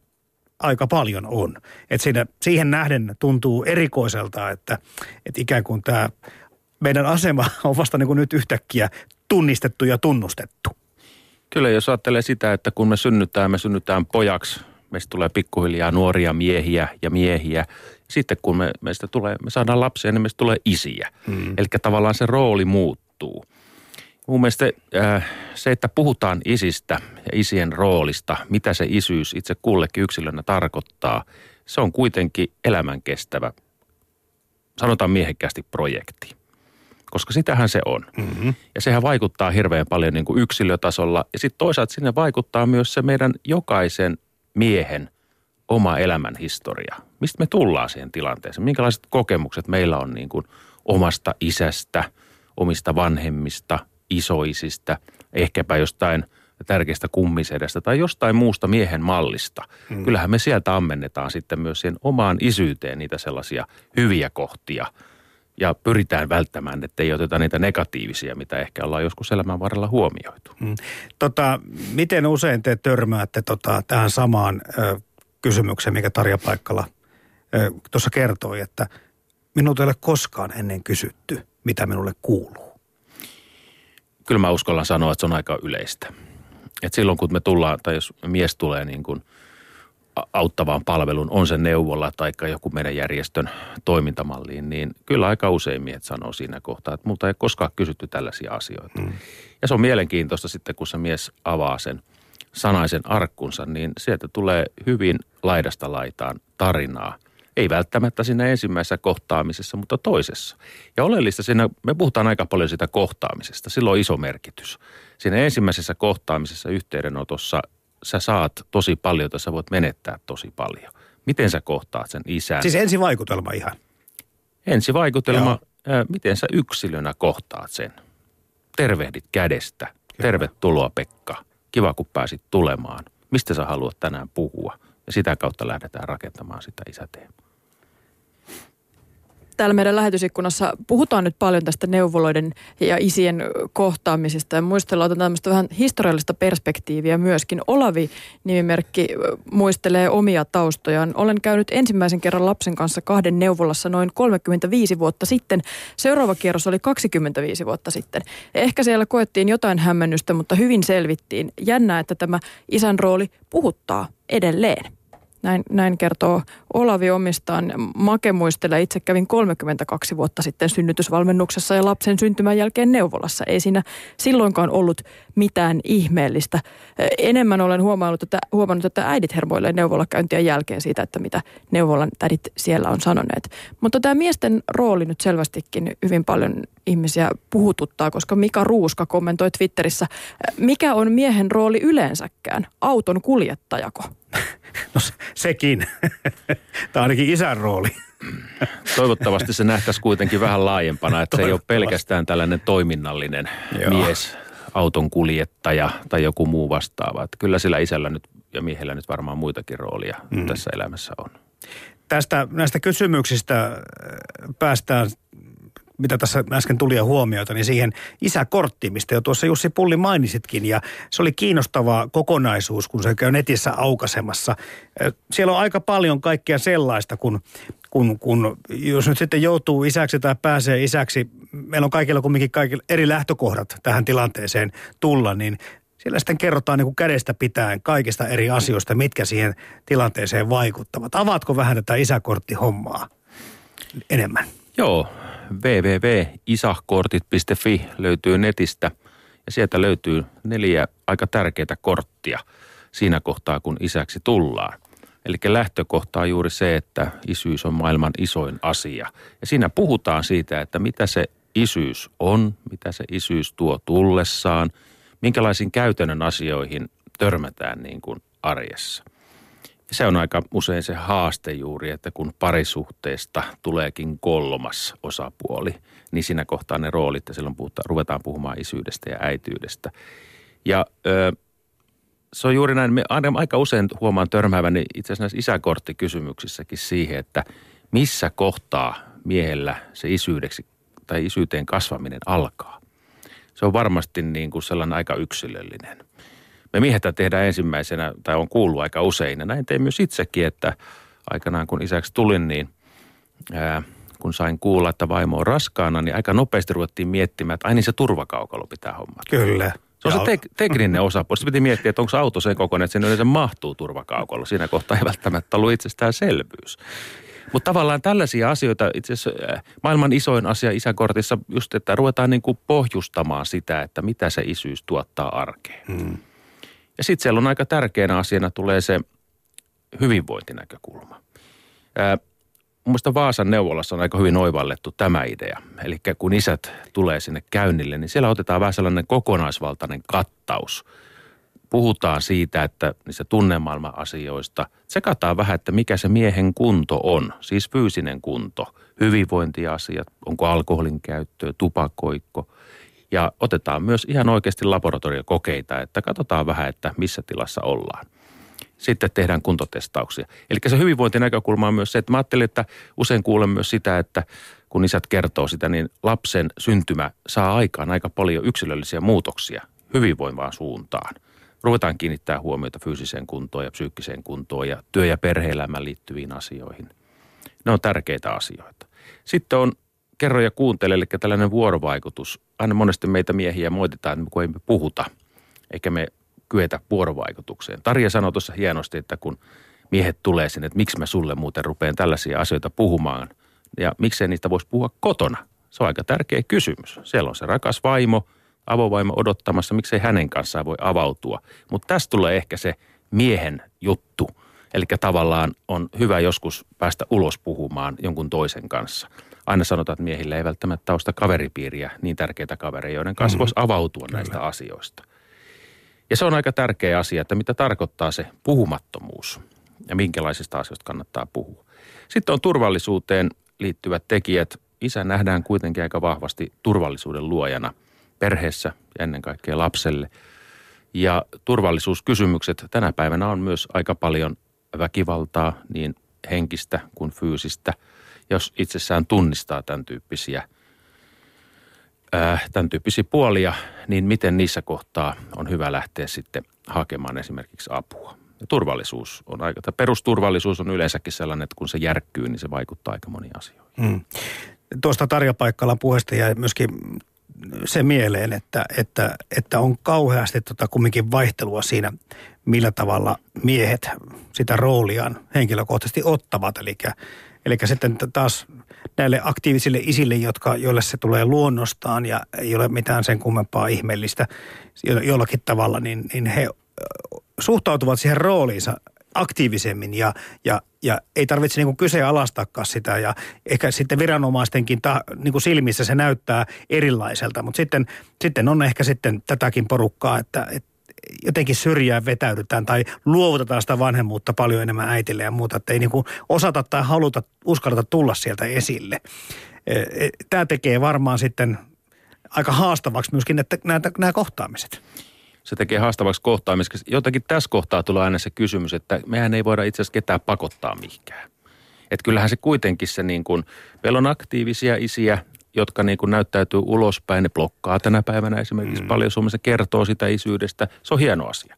aika paljon on. Et siinä, siihen nähden tuntuu erikoiselta, että, että ikään kuin tämä meidän asema on vasta niin kuin nyt yhtäkkiä tunnistettu ja tunnustettu. Kyllä, jos ajattelee sitä, että kun me synnytään, me synnytään pojaksi, meistä tulee pikkuhiljaa nuoria miehiä ja miehiä. Sitten kun me, meistä tulee, me saadaan lapsia, niin meistä tulee isiä. Mm. Eli tavallaan se rooli muuttuu. Mun mielestä äh, se, että puhutaan isistä ja isien roolista, mitä se isyys itse kullekin yksilönä tarkoittaa, se on kuitenkin elämänkestävä, sanotaan miehekkäästi projekti. Koska sitähän se on. Mm-hmm. Ja sehän vaikuttaa hirveän paljon niin kuin yksilötasolla. Ja sitten toisaalta sinne vaikuttaa myös se meidän jokaisen miehen oma elämän historia. Mistä me tullaan siihen tilanteeseen? Minkälaiset kokemukset meillä on niin kuin omasta isästä, omista vanhemmista – isoisista, ehkäpä jostain tärkeästä kummisedestä tai jostain muusta miehen mallista. Mm. Kyllähän me sieltä ammennetaan sitten myös siihen omaan isyyteen niitä sellaisia hyviä kohtia ja pyritään välttämään, että ei oteta niitä negatiivisia, mitä ehkä ollaan joskus elämän varrella huomioitu. Mm. Tota, miten usein te törmäätte tota, tähän samaan ö, kysymykseen, mikä Tarja Paikkala tuossa kertoi, että minulta ei ole koskaan ennen kysytty, mitä minulle kuuluu? Kyllä mä uskallan sanoa, että se on aika yleistä. Et silloin kun me tullaan, tai jos mies tulee niin kuin auttavaan palvelun, on se neuvolla tai joku meidän järjestön toimintamalliin, niin kyllä aika usein miehet sanoo siinä kohtaa, että multa ei koskaan kysytty tällaisia asioita. Mm. Ja se on mielenkiintoista sitten, kun se mies avaa sen sanaisen arkkunsa, niin sieltä tulee hyvin laidasta laitaan tarinaa – ei välttämättä siinä ensimmäisessä kohtaamisessa, mutta toisessa. Ja oleellista siinä, me puhutaan aika paljon sitä kohtaamisesta, sillä on iso merkitys. Siinä ensimmäisessä kohtaamisessa yhteydenotossa sä saat tosi paljon, että sä voit menettää tosi paljon. Miten sä kohtaat sen isän? Siis ensivaikutelma ihan. Ensivaikutelma, ää, miten sä yksilönä kohtaat sen. Tervehdit kädestä. Kyllä. Tervetuloa Pekka. Kiva kun pääsit tulemaan. Mistä sä haluat tänään puhua? Ja sitä kautta lähdetään rakentamaan sitä isäteemaa täällä meidän lähetysikkunassa puhutaan nyt paljon tästä neuvoloiden ja isien kohtaamisesta ja muistellaan otetaan tämmöistä vähän historiallista perspektiiviä myöskin. Olavi nimimerkki muistelee omia taustojaan. Olen käynyt ensimmäisen kerran lapsen kanssa kahden neuvolassa noin 35 vuotta sitten. Seuraava kierros oli 25 vuotta sitten. Ehkä siellä koettiin jotain hämmennystä, mutta hyvin selvittiin. Jännää, että tämä isän rooli puhuttaa edelleen. Näin, näin kertoo Olavi omistaan. Make muistelee, itse kävin 32 vuotta sitten synnytysvalmennuksessa ja lapsen syntymän jälkeen neuvolassa. Ei siinä silloinkaan ollut mitään ihmeellistä. Enemmän olen huomannut, että, huomannut, että äidit hermoilee neuvolakäyntien jälkeen siitä, että mitä neuvolan tädit siellä on sanoneet. Mutta tämä miesten rooli nyt selvästikin hyvin paljon ihmisiä puhututtaa, koska Mika Ruuska kommentoi Twitterissä, mikä on miehen rooli yleensäkään? Auton kuljettajako? No sekin. Tämä on ainakin isän rooli. Toivottavasti se nähtäisi kuitenkin vähän laajempana, että se ei ole pelkästään tällainen toiminnallinen Joo. mies, auton kuljettaja tai joku muu vastaava. Että kyllä sillä isällä nyt ja miehellä nyt varmaan muitakin roolia mm. tässä elämässä on. Tästä näistä kysymyksistä äh, päästään mitä tässä äsken tuli ja huomioita, niin siihen isäkorttiin, mistä jo tuossa Jussi Pulli mainitsitkin. Ja se oli kiinnostava kokonaisuus, kun se käy netissä aukasemassa. Siellä on aika paljon kaikkea sellaista, kun, kun, kun jos nyt sitten joutuu isäksi tai pääsee isäksi, meillä on kaikilla kumminkin kaikilla eri lähtökohdat tähän tilanteeseen tulla, niin siellä sitten kerrotaan niin kuin kädestä pitäen kaikista eri asioista, mitkä siihen tilanteeseen vaikuttavat. Avaatko vähän tätä isäkorttihommaa enemmän? Joo, www.isakortit.fi löytyy netistä ja sieltä löytyy neljä aika tärkeää korttia siinä kohtaa, kun isäksi tullaan. Eli lähtökohta on juuri se, että isyys on maailman isoin asia. Ja siinä puhutaan siitä, että mitä se isyys on, mitä se isyys tuo tullessaan, minkälaisiin käytännön asioihin törmätään niin kuin arjessa. Se on aika usein se haaste juuri, että kun parisuhteesta tuleekin kolmas osapuoli, niin siinä kohtaa ne roolit ja silloin puhutaan, ruvetaan puhumaan isyydestä ja äityydestä. Ja ö, se on juuri näin, me aika usein huomaan törmääväni itse asiassa näissä isäkorttikysymyksissäkin siihen, että missä kohtaa miehellä se isyydeksi tai isyyteen kasvaminen alkaa. Se on varmasti niin kuin sellainen aika yksilöllinen. Me miehettä tehdään ensimmäisenä, tai on kuullut aika usein, ja näin tein myös itsekin, että aikanaan kun isäksi tulin, niin ää, kun sain kuulla, että vaimo on raskaana, niin aika nopeasti ruvettiin miettimään, että aina niin se turvakaukalo pitää hommata. Kyllä. Se on se tek- tekninen osapuoli. Sitten piti miettiä, että onko auto sen kokoinen, että sinne yleensä mahtuu turvakaukalo. Siinä kohtaa ei välttämättä ollut itsestäänselvyys. Mutta tavallaan tällaisia asioita, itse asiassa maailman isoin asia isäkortissa just, että ruvetaan niin kuin pohjustamaan sitä, että mitä se isyys tuottaa arkeen. Hmm. Ja sitten siellä on aika tärkeänä asiana tulee se hyvinvointinäkökulma. Ää, mun mielestä Vaasan neuvolassa on aika hyvin oivallettu tämä idea. Eli kun isät tulee sinne käynnille, niin siellä otetaan vähän sellainen kokonaisvaltainen kattaus. Puhutaan siitä, että niistä tunnemaailman asioista tsekataan vähän, että mikä se miehen kunto on, siis fyysinen kunto, hyvinvointiasiat, onko alkoholin käyttöä, tupakoikko. Ja otetaan myös ihan oikeasti laboratoriokokeita, että katsotaan vähän, että missä tilassa ollaan sitten tehdään kuntotestauksia. Eli se hyvinvointinäkökulma on myös se, että mä ajattelin, että usein kuulen myös sitä, että kun isät kertoo sitä, niin lapsen syntymä saa aikaan aika paljon yksilöllisiä muutoksia hyvinvoivaan suuntaan. Ruvetaan kiinnittää huomiota fyysiseen kuntoon ja psyykkiseen kuntoon ja työ- ja perhe-elämään liittyviin asioihin. Ne on tärkeitä asioita. Sitten on kerro ja kuuntele, eli tällainen vuorovaikutus. Aina monesti meitä miehiä moititaan, kun ei me puhuta, eikä me kyetä vuorovaikutukseen. Tarja sanoi tuossa hienosti, että kun miehet tulee sinne, että miksi mä sulle muuten rupean tällaisia asioita puhumaan ja miksei niistä voisi puhua kotona. Se on aika tärkeä kysymys. Siellä on se rakas vaimo, avovaimo odottamassa, miksei hänen kanssaan voi avautua. Mutta tästä tulee ehkä se miehen juttu. Eli tavallaan on hyvä joskus päästä ulos puhumaan jonkun toisen kanssa. Aina sanotaan, että miehillä ei välttämättä sitä kaveripiiriä, niin tärkeitä kavereita, joiden kanssa mm-hmm. voisi avautua Kyllä. näistä asioista. Ja se on aika tärkeä asia, että mitä tarkoittaa se puhumattomuus ja minkälaisista asioista kannattaa puhua. Sitten on turvallisuuteen liittyvät tekijät. Isä nähdään kuitenkin aika vahvasti turvallisuuden luojana perheessä ja ennen kaikkea lapselle. Ja turvallisuuskysymykset tänä päivänä on myös aika paljon väkivaltaa, niin henkistä kuin fyysistä, jos itsessään tunnistaa tämän tyyppisiä – Äh, tämän tyyppisiä puolia, niin miten niissä kohtaa on hyvä lähteä sitten hakemaan esimerkiksi apua. Ja turvallisuus on aika, tai perusturvallisuus on yleensäkin sellainen, että kun se järkkyy, niin se vaikuttaa aika moniin asioihin. Hmm. Tuosta Tarja Paikkalan puheesta jäi myöskin se mieleen, että, että, että on kauheasti tota kumminkin vaihtelua siinä, millä tavalla miehet sitä rooliaan henkilökohtaisesti ottavat. Eli, eli sitten taas näille aktiivisille isille, jotka, joille se tulee luonnostaan ja ei ole mitään sen kummempaa ihmeellistä jollakin tavalla, niin, niin he suhtautuvat siihen rooliinsa aktiivisemmin ja, ja, ja ei tarvitse niin kyseenalaistakaan sitä ja ehkä sitten viranomaistenkin ta, niin kuin silmissä se näyttää erilaiselta, mutta sitten, sitten on ehkä sitten tätäkin porukkaa, että, että jotenkin syrjään vetäydytään tai luovutetaan sitä vanhemmuutta paljon enemmän äitille ja muuta, että ei niin kuin osata tai haluta, uskalleta tulla sieltä esille. E, e, Tämä tekee varmaan sitten aika haastavaksi myöskin että nämä, nämä kohtaamiset se tekee haastavaksi kohtaamiseksi. Jotakin tässä kohtaa tulee aina se kysymys, että mehän ei voida itse asiassa ketään pakottaa mihinkään. Että kyllähän se kuitenkin se niin kuin, meillä on aktiivisia isiä, jotka niin kuin näyttäytyy ulospäin, ne blokkaa tänä päivänä esimerkiksi mm. paljon Suomessa, kertoo sitä isyydestä. Se on hieno asia.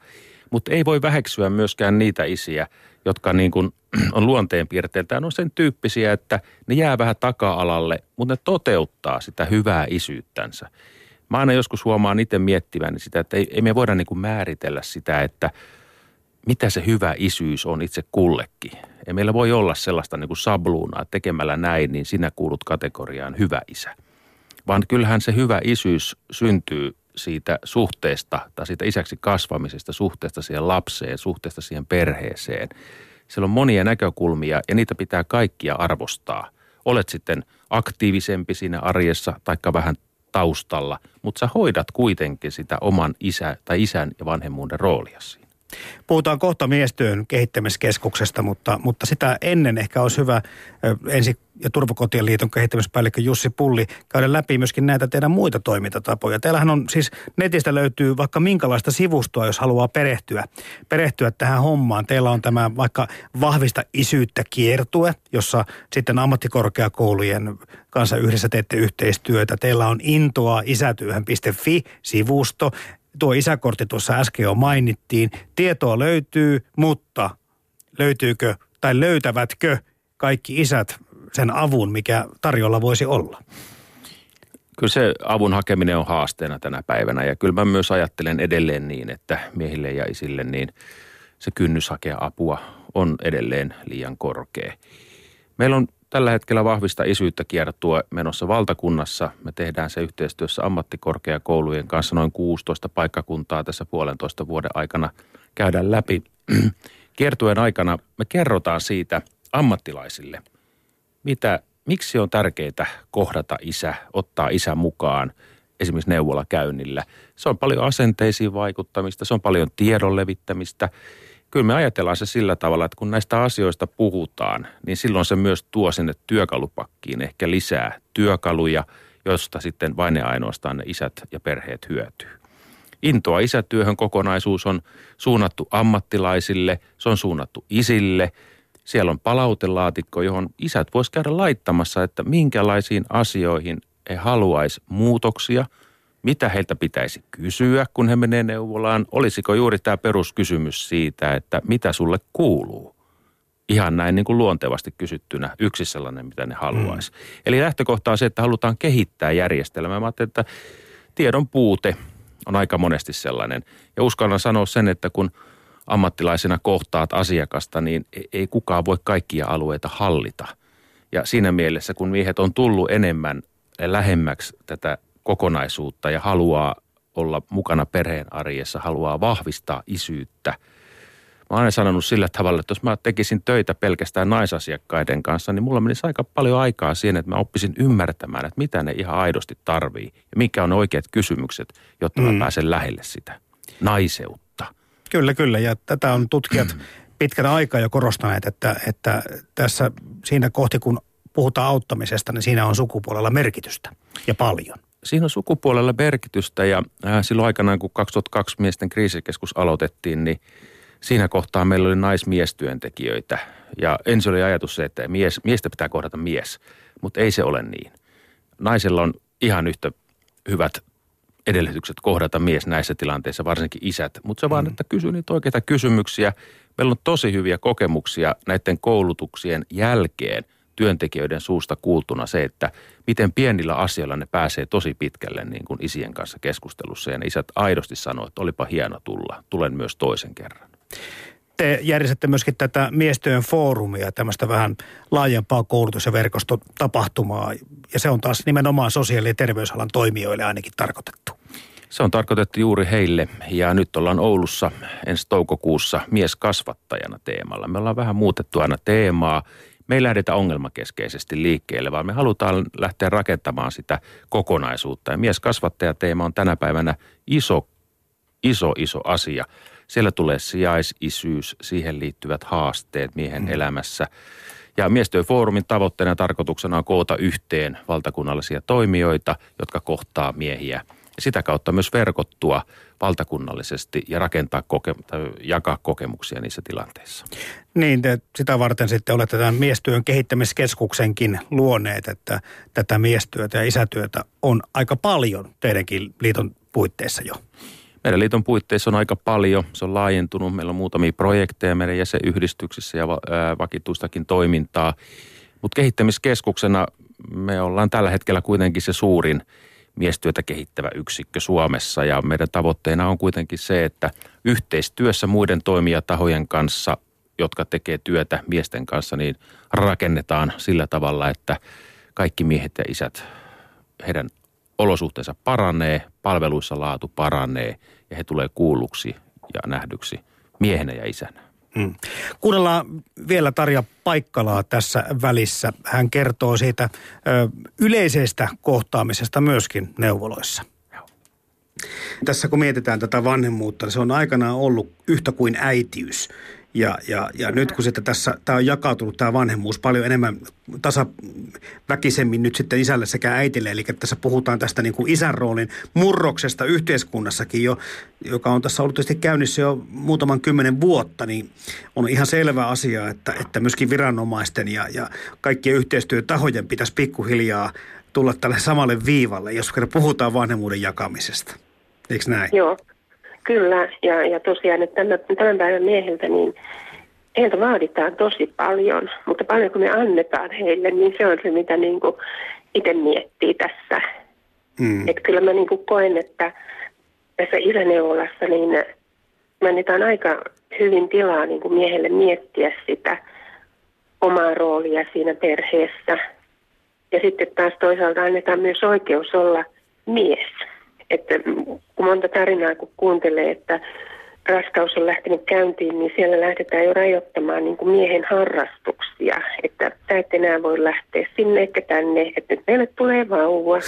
Mutta ei voi väheksyä myöskään niitä isiä, jotka niin kuin on luonteenpiirteiltään on sen tyyppisiä, että ne jää vähän taka-alalle, mutta ne toteuttaa sitä hyvää isyyttänsä. Mä aina joskus huomaan itse miettivän sitä, että ei, ei me voida niin kuin määritellä sitä, että mitä se hyvä isyys on itse kullekin. Ei meillä voi olla sellaista niin kuin sabluunaa, että tekemällä näin, niin sinä kuulut kategoriaan hyvä isä. Vaan kyllähän se hyvä isyys syntyy siitä suhteesta tai siitä isäksi kasvamisesta, suhteesta siihen lapseen, suhteesta siihen perheeseen. Siellä on monia näkökulmia ja niitä pitää kaikkia arvostaa. Olet sitten aktiivisempi siinä arjessa taikka vähän taustalla, mutta sä hoidat kuitenkin sitä oman isä tai isän ja vanhemmuuden rooliasi. Puhutaan kohta miestyön kehittämiskeskuksesta, mutta, mutta sitä ennen ehkä olisi hyvä ensi- ja turvakotien liiton kehittämispäällikkö Jussi Pulli käydä läpi myöskin näitä teidän muita toimintatapoja. Teillähän on siis netistä löytyy vaikka minkälaista sivustoa, jos haluaa perehtyä, perehtyä tähän hommaan. Teillä on tämä vaikka vahvista isyyttä kiertue, jossa sitten ammattikorkeakoulujen kanssa yhdessä teette yhteistyötä. Teillä on intoa isätyöhön.fi-sivusto tuo isäkortti tuossa äsken jo mainittiin. Tietoa löytyy, mutta löytyykö tai löytävätkö kaikki isät sen avun, mikä tarjolla voisi olla? Kyllä se avun hakeminen on haasteena tänä päivänä ja kyllä mä myös ajattelen edelleen niin, että miehille ja isille niin se kynnys hakea apua on edelleen liian korkea. Meillä on tällä hetkellä vahvista isyyttä kiertua menossa valtakunnassa. Me tehdään se yhteistyössä ammattikorkeakoulujen kanssa noin 16 paikkakuntaa tässä puolentoista vuoden aikana käydään läpi. Kiertueen aikana me kerrotaan siitä ammattilaisille, mitä, miksi on tärkeää kohdata isä, ottaa isä mukaan esimerkiksi neuvolakäynnillä. Se on paljon asenteisiin vaikuttamista, se on paljon tiedon levittämistä – kyllä me ajatellaan se sillä tavalla, että kun näistä asioista puhutaan, niin silloin se myös tuo sinne työkalupakkiin ehkä lisää työkaluja, joista sitten vain ne ainoastaan ne isät ja perheet hyötyy. Intoa isätyöhön kokonaisuus on suunnattu ammattilaisille, se on suunnattu isille. Siellä on palautelaatikko, johon isät vois käydä laittamassa, että minkälaisiin asioihin he haluaisi muutoksia – mitä heiltä pitäisi kysyä, kun he menee neuvolaan? Olisiko juuri tämä peruskysymys siitä, että mitä sulle kuuluu? Ihan näin niin kuin luontevasti kysyttynä, yksi sellainen, mitä ne haluaisi. Mm. Eli lähtökohta on se, että halutaan kehittää järjestelmää. Mä että tiedon puute on aika monesti sellainen. Ja uskallan sanoa sen, että kun ammattilaisena kohtaat asiakasta, niin e- ei kukaan voi kaikkia alueita hallita. Ja siinä mielessä, kun miehet on tullut enemmän lähemmäksi tätä kokonaisuutta ja haluaa olla mukana perheen arjessa, haluaa vahvistaa isyyttä. Mä oon aina sanonut sillä tavalla, että jos mä tekisin töitä pelkästään naisasiakkaiden kanssa, niin mulla menisi aika paljon aikaa siihen, että mä oppisin ymmärtämään, että mitä ne ihan aidosti tarvii ja mikä on ne oikeat kysymykset, jotta mä mm. pääsen lähelle sitä naiseutta. Kyllä, kyllä. Ja tätä on tutkijat pitkän aikaa jo korostaneet, että, että tässä siinä kohti, kun puhutaan auttamisesta, niin siinä on sukupuolella merkitystä ja paljon siinä on sukupuolella merkitystä ja äh, silloin aikanaan, kun 2002 miesten kriisikeskus aloitettiin, niin siinä kohtaa meillä oli naismiestyöntekijöitä. Ja ensin oli ajatus se, että mies, miestä pitää kohdata mies, mutta ei se ole niin. Naisella on ihan yhtä hyvät edellytykset kohdata mies näissä tilanteissa, varsinkin isät. Mutta se mm. vaan, että kysyy niitä oikeita kysymyksiä. Meillä on tosi hyviä kokemuksia näiden koulutuksien jälkeen – työntekijöiden suusta kuultuna se, että miten pienillä asioilla ne pääsee tosi pitkälle niin kuin isien kanssa keskustelussa. Ja ne isät aidosti sanoo, että olipa hieno tulla, tulen myös toisen kerran. Te järjestätte myöskin tätä miestyön foorumia, tämmöistä vähän laajempaa koulutus- ja verkostotapahtumaa. Ja se on taas nimenomaan sosiaali- ja terveysalan toimijoille ainakin tarkoitettu. Se on tarkoitettu juuri heille ja nyt ollaan Oulussa ensi toukokuussa mieskasvattajana teemalla. Me ollaan vähän muutettu aina teemaa me ei lähdetä ongelmakeskeisesti liikkeelle, vaan me halutaan lähteä rakentamaan sitä kokonaisuutta. Ja mieskasvattajateema on tänä päivänä iso, iso, iso asia. Siellä tulee sijaisisyys, siihen liittyvät haasteet miehen mm. elämässä. Ja miestyöfoorumin tavoitteena ja tarkoituksena on koota yhteen valtakunnallisia toimijoita, jotka kohtaa miehiä. Sitä kautta myös verkottua valtakunnallisesti ja rakentaa koke- tai jakaa kokemuksia niissä tilanteissa. Niin, te sitä varten sitten olette tämän miestyön kehittämiskeskuksenkin luoneet, että tätä miestyötä ja isätyötä on aika paljon teidänkin liiton puitteissa jo. Meidän liiton puitteissa on aika paljon. Se on laajentunut. Meillä on muutamia projekteja meidän jäsenyhdistyksissä ja vakituistakin toimintaa. Mutta kehittämiskeskuksena me ollaan tällä hetkellä kuitenkin se suurin miestyötä kehittävä yksikkö Suomessa. Ja meidän tavoitteena on kuitenkin se, että yhteistyössä muiden toimijatahojen kanssa, jotka tekee työtä miesten kanssa, niin rakennetaan sillä tavalla, että kaikki miehet ja isät, heidän olosuhteensa paranee, palveluissa laatu paranee ja he tulee kuulluksi ja nähdyksi miehenä ja isänä. Mm. Kuunnellaan vielä Tarja Paikkalaa tässä välissä. Hän kertoo siitä ö, yleisestä kohtaamisesta myöskin neuvoloissa. Tässä kun mietitään tätä vanhemmuutta, niin se on aikanaan ollut yhtä kuin äitiys. Ja, ja, ja nyt kun sitten tässä, tämä on jakautunut tämä vanhemmuus paljon enemmän tasaväkisemmin nyt sitten isälle sekä äitille. Eli tässä puhutaan tästä niin kuin isän roolin murroksesta yhteiskunnassakin jo, joka on tässä ollut tietysti käynnissä jo muutaman kymmenen vuotta, niin on ihan selvä asia, että, että myöskin viranomaisten ja, ja kaikkien yhteistyötahojen pitäisi pikkuhiljaa tulla tälle samalle viivalle, jos puhutaan vanhemmuuden jakamisesta. Eikö näin? Joo, Kyllä, ja, ja tosiaan, että tämän, tämän päivän miehiltä, niin heiltä vaaditaan tosi paljon, mutta paljon kun me annetaan heille, niin se on se, mitä niin kuin itse miettii tässä. Mm. Että kyllä mä niin kuin koen, että tässä isäneuvolassa, niin me annetaan aika hyvin tilaa niin kuin miehelle miettiä sitä omaa roolia siinä perheessä. Ja sitten taas toisaalta annetaan myös oikeus olla mies että kun monta tarinaa kun kuuntelee, että raskaus on lähtenyt käyntiin, niin siellä lähdetään jo rajoittamaan niin kuin miehen harrastuksia. Että sä et enää voi lähteä sinne eikä tänne, että nyt meille tulee vauva.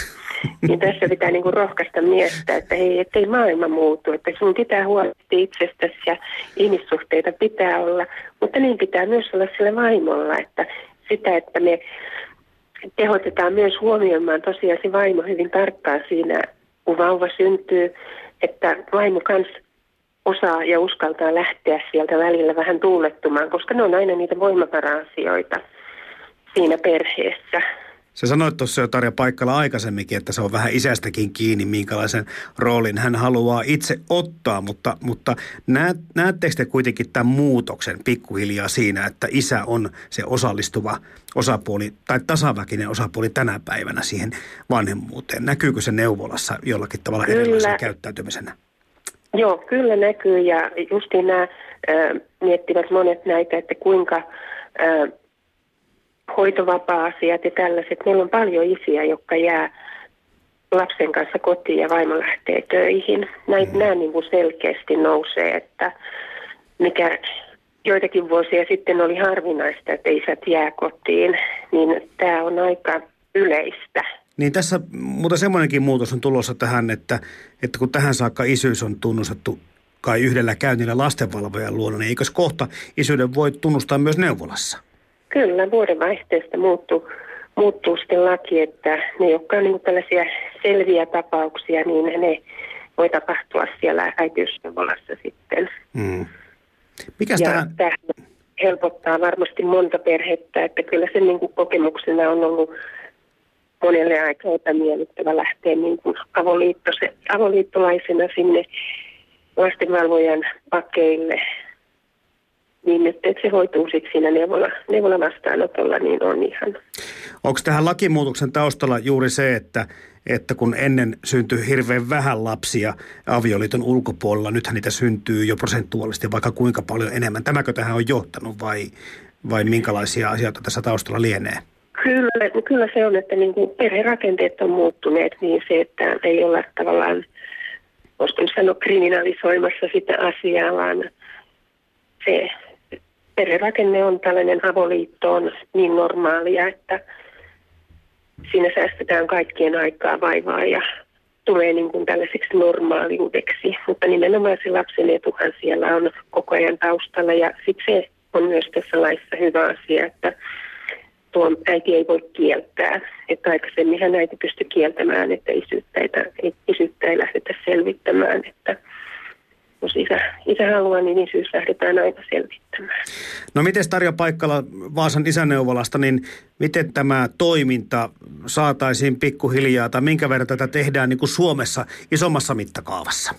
niin tässä pitää niin kuin rohkaista miestä, että hei, ettei maailma muutu, että sun pitää huolehtia itsestäsi ja ihmissuhteita pitää olla. Mutta niin pitää myös olla sillä vaimolla, että sitä, että me tehotetaan myös huomioimaan tosiaan se vaimo hyvin tarkkaan siinä kun vauva syntyy, että vaimo kanssa osaa ja uskaltaa lähteä sieltä välillä vähän tuulettumaan, koska ne on aina niitä voimavara-asioita siinä perheessä. Sä sanoit tuossa jo Tarja Paikkala aikaisemminkin, että se on vähän isästäkin kiinni, minkälaisen roolin hän haluaa itse ottaa, mutta, mutta näet, näettekö te kuitenkin tämän muutoksen pikkuhiljaa siinä, että isä on se osallistuva osapuoli tai tasaväkinen osapuoli tänä päivänä siihen vanhemmuuteen? Näkyykö se neuvolassa jollakin tavalla kyllä. erilaisena käyttäytymisenä? Joo, kyllä näkyy ja justiin nämä äh, miettivät monet näitä, että kuinka äh, hoitovapaa-asiat ja tällaiset. Meillä on paljon isiä, jotka jää lapsen kanssa kotiin ja vaimo lähtee töihin. Näin, mm. Nämä niin kuin selkeästi nousee, että mikä joitakin vuosia sitten oli harvinaista, että isät jää kotiin, niin tämä on aika yleistä. Niin tässä mutta semmoinenkin muutos on tulossa tähän, että, että kun tähän saakka isyys on tunnustettu kai yhdellä käynnillä lastenvalvojan luona, niin eikös kohta isyyden voi tunnustaa myös neuvolassa? Kyllä, vuodenvaihteesta muuttuu, muuttuu sitten laki, että ne, jotka on niin tällaisia selviä tapauksia, niin ne voi tapahtua siellä äitiysneuvolassa sitten. Mm. Mikäs ja tähän? helpottaa varmasti monta perhettä, että kyllä se niin kuin kokemuksena on ollut monelle aika epämiellyttävä lähteä niin kuin avoliittolaisena sinne lastenvalvojan pakeille niin että se hoituu sitten siinä neuvola, neuvola vastaanotolla, niin on ihan. Onko tähän lakimuutoksen taustalla juuri se, että, että kun ennen syntyi hirveän vähän lapsia avioliiton ulkopuolella, nythän niitä syntyy jo prosentuaalisesti vaikka kuinka paljon enemmän. Tämäkö tähän on johtanut vai, vai minkälaisia asioita tässä taustalla lienee? Kyllä, kyllä se on, että niin kuin perherakenteet on muuttuneet niin se, että ei olla tavallaan, voisiko sanoa kriminalisoimassa sitä asiaa, vaan se perherakenne on tällainen avoliitto on niin normaalia, että siinä säästetään kaikkien aikaa vaivaa ja tulee niin kuin tällaiseksi normaaliudeksi. Mutta nimenomaan se lapsen etuhan siellä on koko ajan taustalla ja sitten se on myös tässä laissa hyvä asia, että tuo äiti ei voi kieltää. Että aikaisemminhan äiti pystyi kieltämään, että isyyttä ei, isyyttä ei lähdetä selvittämään. Että jos isä, isä haluaa, niin isyys lähdetään aina selvittämään. No miten Tarja Paikkala Vaasan isäneuvolasta, niin miten tämä toiminta saataisiin pikkuhiljaa, tai minkä verran tätä tehdään niin kuin Suomessa isommassa mittakaavassa?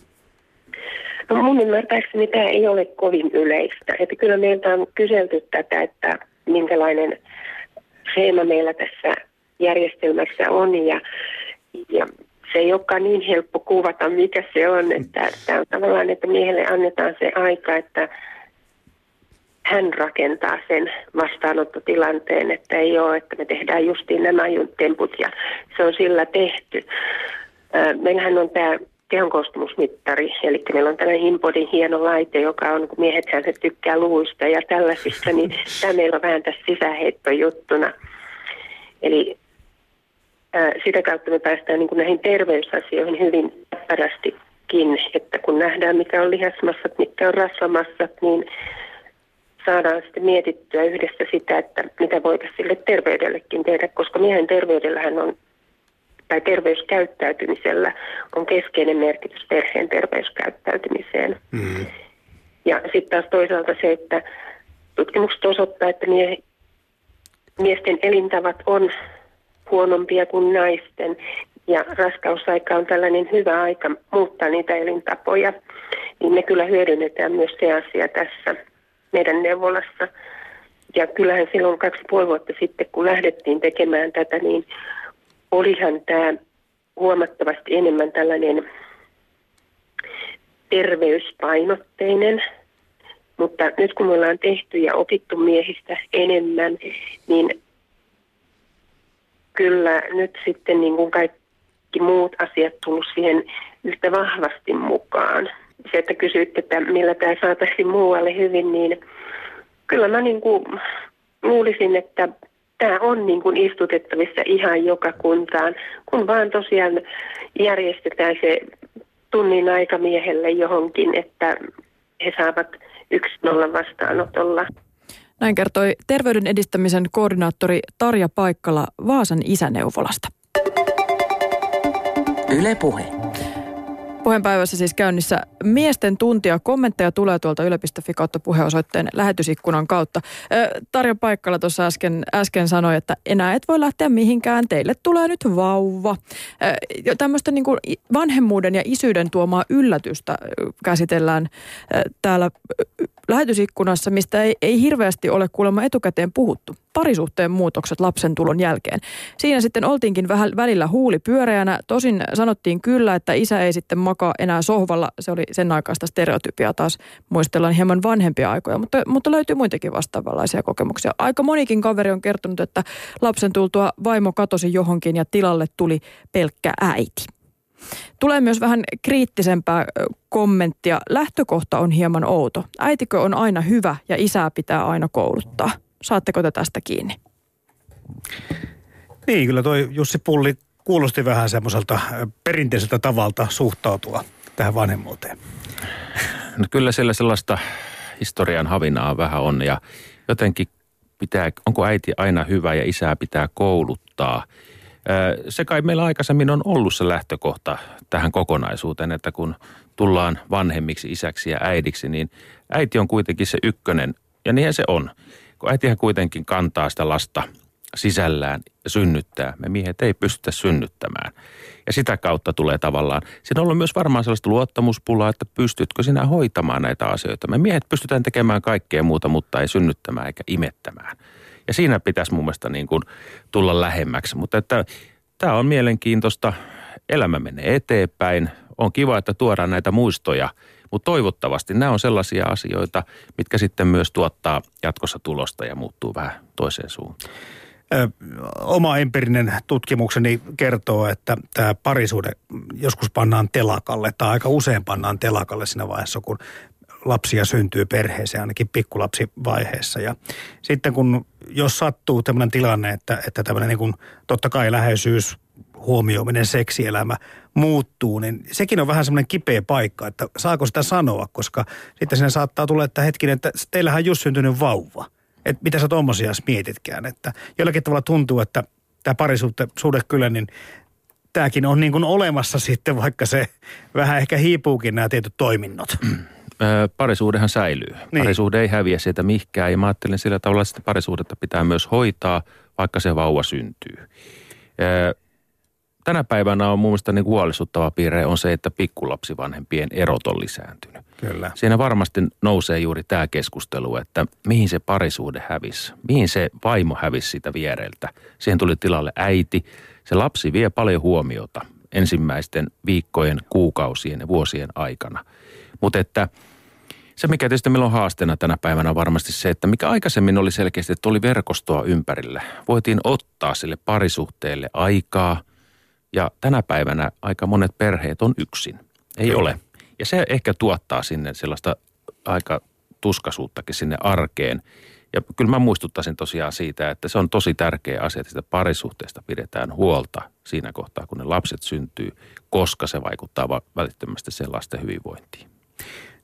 No mun ymmärtääkseni tämä ei ole kovin yleistä. Että kyllä meiltä on kyselty tätä, että minkälainen seema meillä tässä järjestelmässä on ja, ja se ei olekaan niin helppo kuvata, mikä se on. Että tämä on tavallaan, että miehelle annetaan se aika, että hän rakentaa sen vastaanottotilanteen, että ei ole, että me tehdään justiin nämä temput ja se on sillä tehty. Meillähän on tämä kehonkoostumusmittari, eli meillä on tällainen Inbodin hieno laite, joka on, kun miehethän se tykkää luvuista ja tällaisista, niin tämä meillä on vähän tässä sisäheittojuttuna. Eli sitä kautta me päästään niin kuin näihin terveysasioihin hyvin täppärästikin, että kun nähdään mikä on lihasmassat, mitkä on rasvamassat, niin saadaan sitten mietittyä yhdessä sitä, että mitä voitaisiin sille terveydellekin tehdä, koska miehen terveydellähän on tai terveyskäyttäytymisellä on keskeinen merkitys perheen terveyskäyttäytymiseen. Mm. Ja sitten taas toisaalta se, että tutkimukset osoittaa, että mie- miesten elintavat on huonompia kuin naisten. Ja raskausaika on tällainen hyvä aika muuttaa niitä elintapoja. Niin me kyllä hyödynnetään myös se asia tässä meidän neuvolassa. Ja kyllähän silloin kaksi puoli vuotta sitten, kun lähdettiin tekemään tätä, niin olihan tämä huomattavasti enemmän tällainen terveyspainotteinen. Mutta nyt kun me ollaan tehty ja opittu miehistä enemmän, niin kyllä nyt sitten niin kuin kaikki muut asiat tullut siihen yhtä vahvasti mukaan. Se, että kysytte, että millä tämä saataisiin muualle hyvin, niin kyllä mä niin kuin luulisin, että tämä on niin kuin istutettavissa ihan joka kuntaan, kun vaan tosiaan järjestetään se tunnin aika miehelle johonkin, että he saavat yksi nolla vastaanotolla. Näin kertoi terveyden edistämisen koordinaattori Tarja Paikkala Vaasan isäneuvolasta. Yle Puhe. Puheenpäivässä siis käynnissä miesten tuntia. Kommentteja tulee tuolta yle.fi kautta puheosoitteen lähetysikkunan kautta. Tarja Paikkala tuossa äsken, äsken sanoi, että enää et voi lähteä mihinkään. Teille tulee nyt vauva. Tämmöistä niin vanhemmuuden ja isyyden tuomaa yllätystä käsitellään täällä lähetysikkunassa, mistä ei, ei hirveästi ole kuulemma etukäteen puhuttu. Parisuhteen muutokset lapsen tulon jälkeen. Siinä sitten oltiinkin vähän välillä huuli pyöreänä. Tosin sanottiin kyllä, että isä ei sitten makaa enää sohvalla. Se oli sen aikaista stereotypia taas. Muistellaan hieman vanhempia aikoja, mutta, mutta löytyy muitakin vastaavanlaisia kokemuksia. Aika monikin kaveri on kertonut, että lapsen tultua vaimo katosi johonkin ja tilalle tuli pelkkä äiti. Tulee myös vähän kriittisempää kommenttia. Lähtökohta on hieman outo. Äitikö on aina hyvä ja isää pitää aina kouluttaa. Saatteko te tästä kiinni? Niin, kyllä toi Jussi Pulli kuulosti vähän semmoiselta perinteiseltä tavalta suhtautua tähän vanhemmuuteen. No kyllä siellä sellaista historian havinaa vähän on ja jotenkin pitää, onko äiti aina hyvä ja isää pitää kouluttaa – se kai meillä aikaisemmin on ollut se lähtökohta tähän kokonaisuuteen, että kun tullaan vanhemmiksi, isäksi ja äidiksi, niin äiti on kuitenkin se ykkönen, ja niin se on. Kun äitihän kuitenkin kantaa sitä lasta sisällään ja synnyttää. Me miehet ei pystytä synnyttämään. Ja sitä kautta tulee tavallaan, siinä on ollut myös varmaan sellaista luottamuspulaa, että pystytkö sinä hoitamaan näitä asioita. Me miehet pystytään tekemään kaikkea muuta, mutta ei synnyttämään eikä imettämään. Ja siinä pitäisi mun mielestä niin kuin tulla lähemmäksi. Mutta että tämä on mielenkiintoista. Elämä menee eteenpäin. On kiva, että tuodaan näitä muistoja, mutta toivottavasti nämä on sellaisia asioita, mitkä sitten myös tuottaa jatkossa tulosta ja muuttuu vähän toiseen suuntaan. Oma empiirinen tutkimukseni kertoo, että tämä parisuuden joskus pannaan telakalle tai aika usein pannaan telakalle siinä vaiheessa, kun lapsia syntyy perheeseen, ainakin pikkulapsivaiheessa. Ja sitten kun, jos sattuu tämmöinen tilanne, että, että tämmöinen niin kuin, totta kai läheisyys, huomioiminen, seksielämä muuttuu, niin sekin on vähän semmoinen kipeä paikka, että saako sitä sanoa, koska sitten sinne saattaa tulla, että hetkinen, että teillähän on just syntynyt vauva. Että mitä sä tuommoisia mietitkään, että jollakin tavalla tuntuu, että tämä parisuhde kyllä, niin tämäkin on niin kuin olemassa sitten, vaikka se vähän ehkä hiipuukin nämä tietyt toiminnot. parisuudehan säilyy. Niin. Parisuhde ei häviä sieltä mihkään ja mä ajattelen sillä tavalla, että parisuudetta pitää myös hoitaa, vaikka se vauva syntyy. Tänä päivänä on mun mielestä niin huolestuttava piirre on se, että pikkulapsivanhempien erot on lisääntynyt. Kyllä. Siinä varmasti nousee juuri tämä keskustelu, että mihin se parisuhde hävisi, mihin se vaimo hävisi sitä viereltä. Siihen tuli tilalle äiti. Se lapsi vie paljon huomiota ensimmäisten viikkojen, kuukausien ja vuosien aikana. Mutta että se, mikä tietysti meillä on haasteena tänä päivänä on varmasti se, että mikä aikaisemmin oli selkeästi, että oli verkostoa ympärille. Voitiin ottaa sille parisuhteelle aikaa ja tänä päivänä aika monet perheet on yksin. Ei Kyllä. ole. Ja se ehkä tuottaa sinne sellaista aika tuskasuuttakin sinne arkeen. Ja kyllä mä muistuttaisin tosiaan siitä, että se on tosi tärkeä asia, että sitä parisuhteesta pidetään huolta siinä kohtaa, kun ne lapset syntyy, koska se vaikuttaa välittömästi sen lasten hyvinvointiin.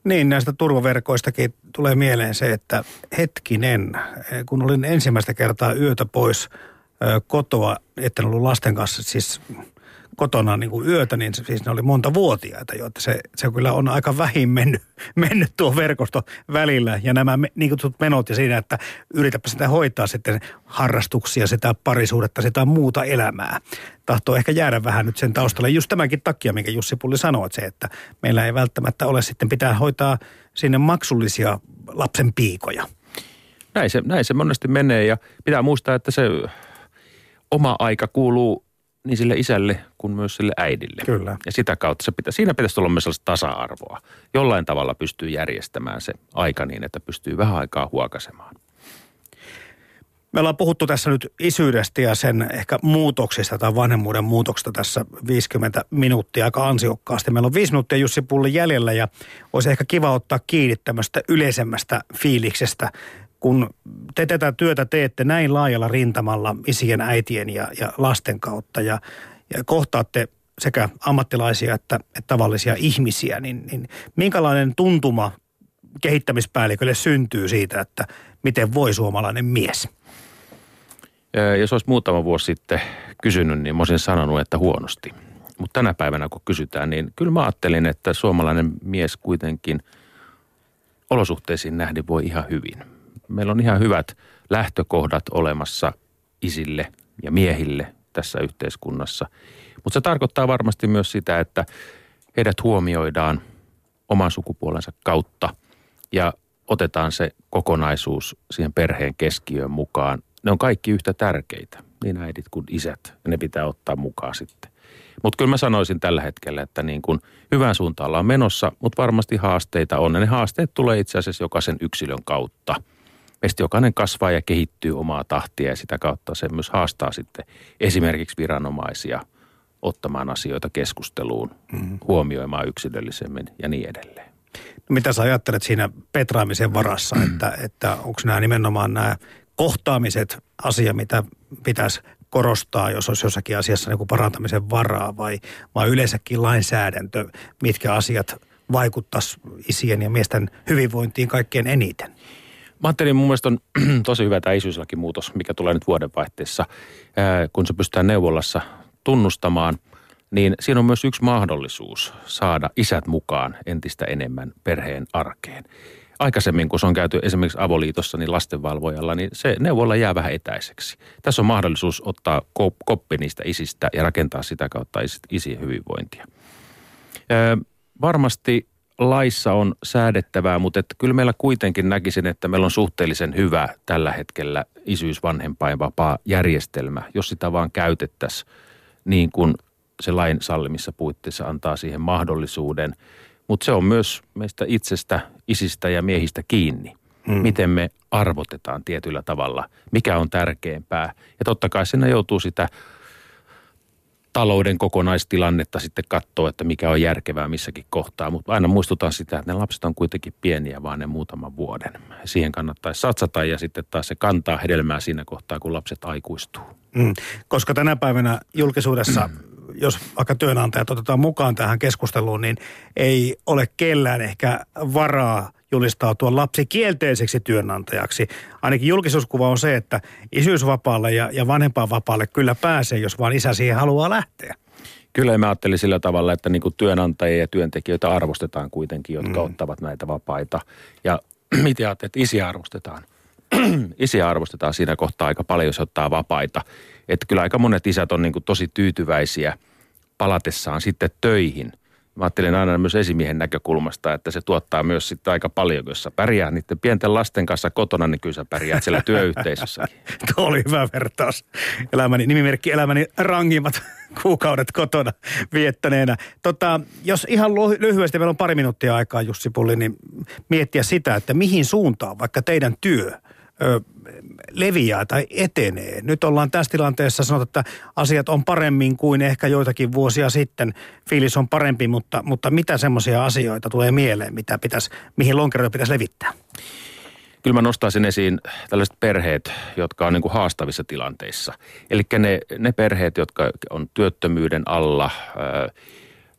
Niin, näistä turvaverkoistakin tulee mieleen se, että hetkinen, kun olin ensimmäistä kertaa yötä pois kotoa, etten ollut lasten kanssa, siis kotona niin kuin yötä, niin siis ne oli monta vuotiaita jo, että se, se kyllä on aika vähin mennyt, mennyt tuo verkosto välillä ja nämä niin kutsut menot ja siinä, että yritäpä sitä hoitaa sitten harrastuksia, sitä parisuudetta, sitä muuta elämää. Tahtoo ehkä jäädä vähän nyt sen taustalle just tämänkin takia, minkä Jussi Pulli sanoi, että se, että meillä ei välttämättä ole sitten pitää hoitaa sinne maksullisia lapsen piikoja. Näin se, näin se monesti menee ja pitää muistaa, että se oma aika kuuluu niin sille isälle kuin myös sille äidille. Kyllä. Ja sitä kautta se pitää, siinä pitäisi olla myös sellaista tasa-arvoa. Jollain tavalla pystyy järjestämään se aika niin, että pystyy vähän aikaa huokasemaan. Me ollaan puhuttu tässä nyt isyydestä ja sen ehkä muutoksista tai vanhemmuuden muutoksista tässä 50 minuuttia aika ansiokkaasti. Meillä on viisi minuuttia Jussi Pulli jäljellä ja olisi ehkä kiva ottaa kiinni tämmöistä yleisemmästä fiiliksestä kun te tätä työtä teette näin laajalla rintamalla isien, äitien ja, ja lasten kautta ja, ja kohtaatte sekä ammattilaisia että, että tavallisia ihmisiä, niin, niin minkälainen tuntuma kehittämispäällikölle syntyy siitä, että miten voi suomalainen mies? Jos olisi muutama vuosi sitten kysynyt, niin olisin sanonut, että huonosti. Mutta tänä päivänä kun kysytään, niin kyllä mä ajattelin, että suomalainen mies kuitenkin olosuhteisiin nähden voi ihan hyvin meillä on ihan hyvät lähtökohdat olemassa isille ja miehille tässä yhteiskunnassa. Mutta se tarkoittaa varmasti myös sitä, että heidät huomioidaan oman sukupuolensa kautta ja otetaan se kokonaisuus siihen perheen keskiöön mukaan. Ne on kaikki yhtä tärkeitä, niin äidit kuin isät, ja ne pitää ottaa mukaan sitten. Mutta kyllä mä sanoisin tällä hetkellä, että niin kuin hyvään suuntaan ollaan menossa, mutta varmasti haasteita on. Ja ne haasteet tulee itse asiassa jokaisen yksilön kautta – meistä jokainen kasvaa ja kehittyy omaa tahtia ja sitä kautta se myös haastaa sitten esimerkiksi viranomaisia ottamaan asioita keskusteluun, mm-hmm. huomioimaan yksilöllisemmin ja niin edelleen. No mitä sä ajattelet siinä petraamisen varassa, mm. että, että onko nämä nimenomaan nämä kohtaamiset asia, mitä pitäisi korostaa, jos olisi jossakin asiassa niin parantamisen varaa vai, vai yleensäkin lainsäädäntö, mitkä asiat vaikuttaisi isien ja miesten hyvinvointiin kaikkein eniten? Mä ajattelin, mun mielestä on tosi hyvä tämä isyyslakimuutos, mikä tulee nyt vuodenvaihteessa, kun se pystytään neuvolassa tunnustamaan, niin siinä on myös yksi mahdollisuus saada isät mukaan entistä enemmän perheen arkeen. Aikaisemmin, kun se on käyty esimerkiksi avoliitossa, niin lastenvalvojalla, niin se neuvolla jää vähän etäiseksi. Tässä on mahdollisuus ottaa koppi niistä isistä ja rakentaa sitä kautta isien hyvinvointia. varmasti laissa on säädettävää, mutta että kyllä meillä kuitenkin näkisin, että meillä on suhteellisen hyvä tällä hetkellä isyysvanhempainvapaa järjestelmä, jos sitä vaan käytettäisiin niin kuin se lain sallimissa puitteissa antaa siihen mahdollisuuden. Mutta se on myös meistä itsestä, isistä ja miehistä kiinni. Hmm. Miten me arvotetaan tietyllä tavalla, mikä on tärkeämpää. Ja totta kai siinä joutuu sitä talouden kokonaistilannetta sitten katsoa, että mikä on järkevää missäkin kohtaa. Mutta aina muistutan sitä, että ne lapset on kuitenkin pieniä, vaan ne muutaman vuoden. Siihen kannattaisi satsata ja sitten taas se kantaa hedelmää siinä kohtaa, kun lapset aikuistuu. Mm. Koska tänä päivänä julkisuudessa, jos vaikka työnantajat otetaan mukaan tähän keskusteluun, niin ei ole kellään ehkä varaa – julistautua lapsi kielteiseksi työnantajaksi. Ainakin julkisuuskuva on se, että isyysvapaalle ja, ja vanhempainvapaalle kyllä pääsee, jos vaan isä siihen haluaa lähteä. Kyllä mä ajattelin sillä tavalla, että niin työnantajia ja työntekijöitä arvostetaan kuitenkin, jotka mm. ottavat näitä vapaita. Ja miten ajattelet, että isiä arvostetaan? isiä arvostetaan siinä kohtaa aika paljon, jos ottaa vapaita. Että kyllä aika monet isät on niin tosi tyytyväisiä palatessaan sitten töihin – Mä ajattelen aina myös esimiehen näkökulmasta, että se tuottaa myös sitten aika paljon, jos sä pärjää niiden pienten lasten kanssa kotona, niin kyllä sä pärjäät siellä työyhteisössäkin. Tuo oli hyvä vertaus. Elämäni, nimimerkki Elämäni rangimmat kuukaudet kotona viettäneenä. Tota, jos ihan lyhyesti, meillä on pari minuuttia aikaa Jussi Pulli, niin miettiä sitä, että mihin suuntaan vaikka teidän työ leviää tai etenee. Nyt ollaan tässä tilanteessa sanotaan, että asiat on paremmin kuin ehkä joitakin vuosia sitten. Fiilis on parempi, mutta, mutta mitä semmoisia asioita tulee mieleen, mitä pitäisi, mihin lonkeroita pitäisi levittää? Kyllä mä nostaisin esiin tällaiset perheet, jotka on niin kuin haastavissa tilanteissa. Eli ne, ne perheet, jotka on työttömyyden alla, ää,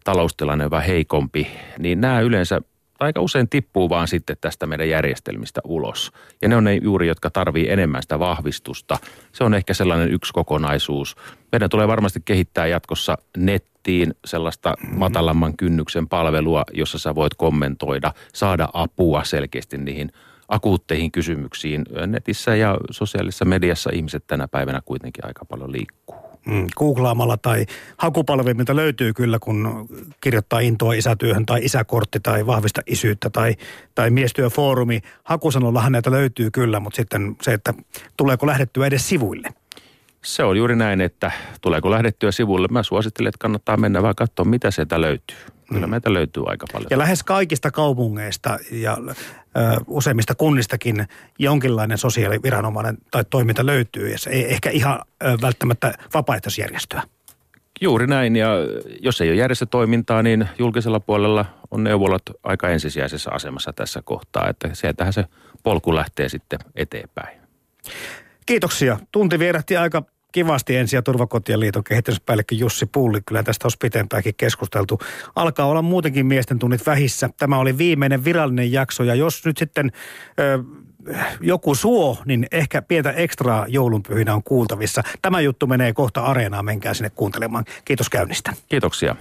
taloustilanne vähän heikompi, niin nämä yleensä aika usein tippuu vaan sitten tästä meidän järjestelmistä ulos. Ja ne on ne juuri, jotka tarvii enemmän sitä vahvistusta. Se on ehkä sellainen yksi kokonaisuus. Meidän tulee varmasti kehittää jatkossa nettiin sellaista matalamman kynnyksen palvelua, jossa sä voit kommentoida, saada apua selkeästi niihin akuutteihin kysymyksiin. Netissä ja sosiaalisessa mediassa ihmiset tänä päivänä kuitenkin aika paljon liikkuu. Mm, googlaamalla tai hakupalvelimilta löytyy kyllä, kun kirjoittaa intoa isätyöhön tai isäkortti tai vahvista isyyttä tai, tai miestyöfoorumi. Hakusanollahan näitä löytyy kyllä, mutta sitten se, että tuleeko lähdettyä edes sivuille. Se on juuri näin, että tuleeko lähdettyä sivulle. Mä suosittelen, että kannattaa mennä vaan katsoa, mitä sieltä löytyy. Kyllä mm. meitä löytyy aika paljon. Ja lähes kaikista kaupungeista ja ö, useimmista kunnistakin jonkinlainen sosiaaliviranomainen tai toiminta löytyy. Ja se ei ehkä ihan ö, välttämättä vapaaehtoisjärjestöä. Juuri näin, ja jos ei ole järjestötoimintaa, niin julkisella puolella on neuvolat aika ensisijaisessa asemassa tässä kohtaa, että sieltähän se polku lähtee sitten eteenpäin. Kiitoksia. Tunti vierähti aika kivasti ensi- ja turvakotien liiton kehittämispäällikkö Jussi Pulli. Kyllä tästä olisi pitempäänkin keskusteltu. Alkaa olla muutenkin miesten tunnit vähissä. Tämä oli viimeinen virallinen jakso ja jos nyt sitten ö, joku suo, niin ehkä pientä ekstraa joulunpyhinä on kuultavissa. Tämä juttu menee kohta areenaan, menkää sinne kuuntelemaan. Kiitos käynnistä. Kiitoksia.